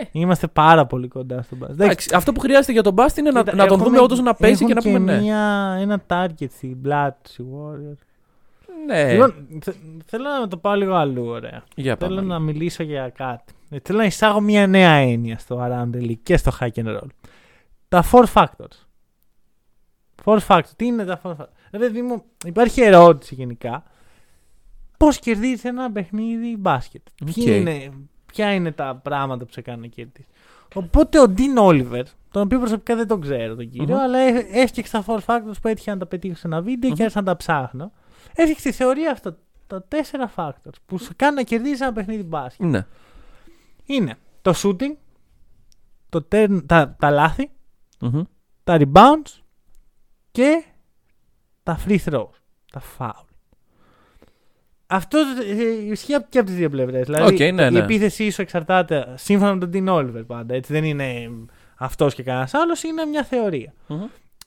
Ε, Είμαστε πάρα πολύ κοντά στο bust. εντάξει, αυτό που χρειάζεται για τον Bast είναι να, Κοίτα, να τον έχουμε- δούμε όντως να παίζει έχουν και να πούμε ναι. Μια, ένα target στην πλάτη του οι Warriors. Ναι, Λοιπόν, θε- θέλω να το πάω λίγο αλλού, ωραία. για Θέλω πάμε. να μιλήσω για κάτι. Ε, Θέλω να εισάγω μια νέα έννοια στο Around the League και στο Hack and Roll. Τα four factors. Four factors. Τι είναι τα four factors; Ρε παιδί μου, υπάρχει ερώτηση γενικά. Πώς κερδίζει ένα παιχνίδι μπάσκετ; Ποιοι Οκ. είναι, ποια είναι τα πράγματα που σε κάνουν να κερδίσει. Οπότε ο Dean Oliver, τον οποίο προσωπικά δεν τον ξέρω τον κύριο Μμμ. αλλά έ- έφτιαξε τα four factors που έτυχε να τα πετύχω σε ένα βίντεο Μμμ. και άρχισα να τα ψάχνω. Έφτιαξε τη θεωρία αυτό. Τα τέσσερα factors που σε κάνουν να κερδίσει ένα παιχνίδι μπάσκετ. Ναι. Είναι το shooting, το turn, τα, τα λάθη, Μμμ. τα rebounds και τα free throws, τα φάουλ. Αυτό ε, ισχύει και από τις δύο πλευρές. Δηλαδή, Οκ, ναι, η ναι. επίθεσή σου εξαρτάται σύμφωνα με τον Dean Oliver πάντα. Έτσι, δεν είναι αυτός και κανένας άλλος, είναι μια θεωρία. Μμμ.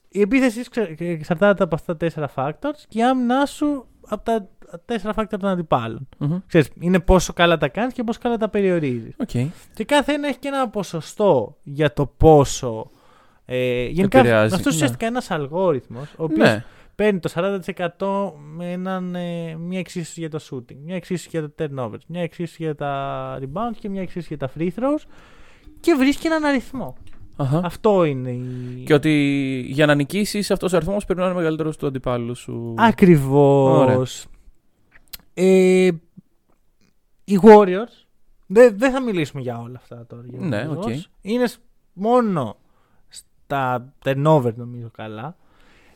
Η επίθεσή σου ξε- εξαρτάται από αυτά τα τέσσερα factors και η άμυνά σου από τα τέσσερα factors των αντιπάλων. Μμμ. Ξέρεις, είναι πόσο καλά τα κάνεις και πόσο καλά τα περιορίζεις. Οκ. Και κάθε ένα έχει και ένα ποσοστό για το πόσο. Ε, γενικά Επηρεάζει, αυτός ναι. ουσιαστικά είναι ένας αλγόριθμος ο οποίος Ναι. Παίρνει το 40% με έναν, ε, μια εξίσωση για το shooting, μια εξίσωση για τα turnovers, μια εξίσωση για τα rebounds και μια εξίσωση για τα free throws και βρίσκει έναν αριθμό. Αχα. Αυτό είναι η. Και ότι για να νικήσεις αυτός ο αριθμός πρέπει να είναι μεγαλύτερος του αντιπάλου σου. Ακριβώς. Ωραία. Ε, οι Warriors. Δεν δεν θα μιλήσουμε για όλα αυτά τώρα. για Ναι, τους οκ. Warriors. Είναι σ- μόνο στα turnover νομίζω καλά.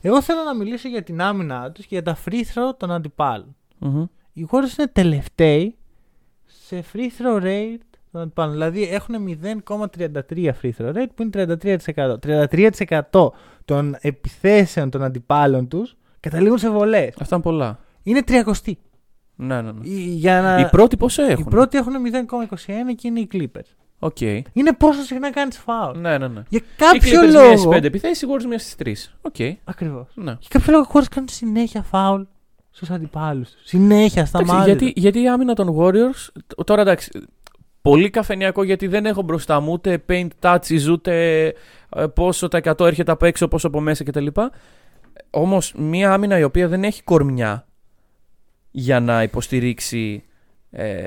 Εγώ θέλω να μιλήσω για την άμυνα τους και για τα free throw των αντιπάλων. Μμμ. Οι Warriors είναι τελευταίοι σε free throw rate των αντιπάλων. Δηλαδή έχουν 0,33 free throw rate που είναι 33%. 33% των επιθέσεων των αντιπάλων τους καταλήγουν σε βολές. Αυτά είναι πολλά. Είναι 30. Ναι, ναι, ναι. Η- Για να... Οι πρώτοι πόσο οι έχουν; πρώτοι έχουν 0,21 και είναι οι Clippers. Οκ. Είναι πόσο συχνά κάνεις φάουλ. Ναι, ναι, ναι. Για Οι κάποιο Clippers μία στις λόγο. πέντε επιθέσεις, οι Warriors μία στις τρεις. Οκ. Ακριβώς. Ναι. Για κάποιο λόγο οι χώρε κάνουν συνέχεια φάουλ στους αντιπάλους τους. Συνέχεια στα Εντάξει, μάτια. γιατί, γιατί η άμυνα των Warriors. τ- Τώρα εντάξει. Πολύ καφενιακό γιατί δεν έχω μπροστά μου ούτε paint touches ούτε ε, πόσο τα 100 έρχεται από έξω, πόσο από μέσα κτλ. Όμως μια άμυνα η οποία δεν έχει κορμιά για να υποστηρίξει ε,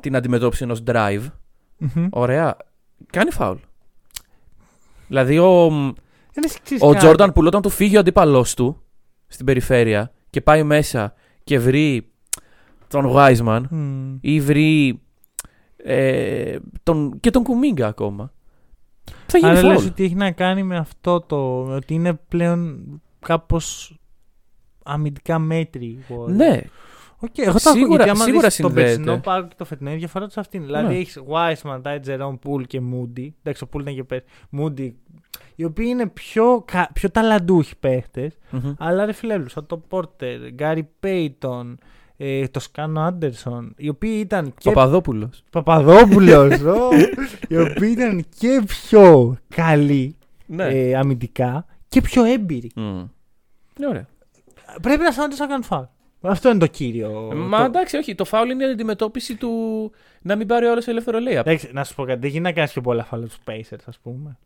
την αντιμετώπιση ενός drive. Ωραία. Κάνει φάουλ. Δηλαδή ο, ο Jordan Poole όταν του φύγει ο αντίπαλός του στην περιφέρεια και πάει μέσα και βρει τον Wiseman ή βρει ε, τον, και τον Kuminga ακόμα. Θα γίνει Άρα λες φάουλ. ότι έχει να κάνει με αυτό το. ότι είναι πλέον κάπως αμυντικά μέτριοι. οι Warriors. Ναι, Οκ, εγώ το Σίγουρα- ακούω γιατί άμα σίγουρα δεις τον συνδέεται. περσινό πάγκο και το φετινό η διαφορά τους αυτή είναι. Δηλαδή Ναι. έχεις Wiseman, Ty Jerome, Poole και Moody. Εντάξει, ο Poole ήταν και πέρσι. Moody. Οι οποίοι είναι πιο, κα- πιο ταλαντούχοι παίχτες. Μμμ. Αλλά ρε φίλε, σαν το Πόρτερ, Γκάρι Πέιτον, ε, το Σκάνο Άντερσον, οι οποίοι ήταν και Παπαδόπουλος. Παπαδόπουλος, οι οποίοι ήταν και πιο καλοί Ναι. ε, αμυντικά και πιο έμπειροι. Μμ. Ναι, ωραία. Πρέπει να σταματήσουν να κάνουν φάουλ. Αυτό είναι το κύριο. Μα το- εντάξει, όχι. Το φάουλ είναι η αντιμετώπιση του να μην πάρει όλο ελεύθερο layup. Εντάξει, να σου πω κάτι. Δεν γίνεται να κάνεις πιο πολλά φάουλ τους Pacers, ας πούμε.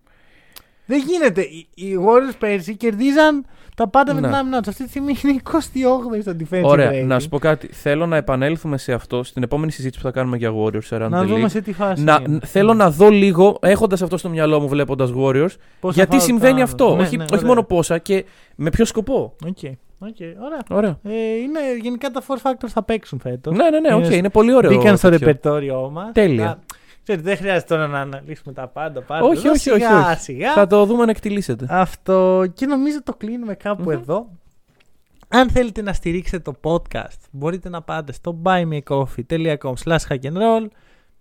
Δεν γίνεται. Οι, οι Warriors πέρσι κερδίζαν τα πάντα με Ναι. την άμυνα τους. Αυτή τη στιγμή είναι 28 στο defensive Ωραία, rating. να σου πω κάτι. Θέλω να επανέλθουμε σε αυτό στην επόμενη συζήτηση που θα κάνουμε για Warriors Around Να the δούμε League. σε τι φάση. Να, είναι. θέλω να δω λίγο, έχοντας αυτό στο μυαλό μου, βλέποντας Warriors, Πόσα γιατί φάουλ συμβαίνει κάνουν. αυτό. Ναι, όχι ναι, όχι ωραία. μόνο πόσα και με ποιο σκοπό. Οκ, οκ, ωραία. Ωραία. Ε, είναι, γενικά τα four factors θα παίξουν φέτος. Ναι, ναι, ναι, οκ, Είναι- είναι πολύ ωραίο. Μπήκαν στο τέτοιο. ρεπερτόριό μας. Τέλεια. Ξέρετε, δεν χρειάζεται τώρα να αναλύσουμε τα πάντα. πάντα. Όχι, Εδώ όχι, όχι, σιγά, όχι. Σιγά. Θα το δούμε να εκτιλήσετε. Αυτό. Και νομίζω το κλείνουμε κάπου Μμμ. εδώ. Αν θέλετε να στηρίξετε το podcast, μπορείτε να πάτε στο buymeacoffee.com slash hackandroll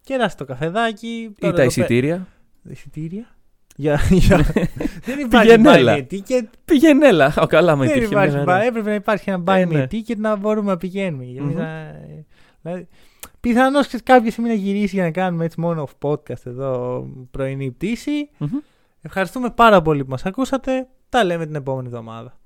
και να το καφεδάκι. Ή Τώρα τα εδώ πέ- εισιτήρια; Εισιτήρια. Για, για... δεν υπάρχει Πηγαίνέλα. buy me a ticket. Πήγαινε, έλα. Ο, καλά, με Δεν υπήρχε υπάρχει μια buy- μέρα. Έπρεπε να υπάρχει ένα buy Ε, me ναι. a ticket να μπορούμε να πηγαίνουμε. Εμείς Μμμ. να- Δηλαδή, Πιθανώς κάποια στιγμή να γυρίσει για να κάνουμε έτσι μόνο off podcast εδώ πρωινή πτήση. Μμμ. Ευχαριστούμε πάρα πολύ που μας ακούσατε. Τα λέμε την επόμενη εβδομάδα.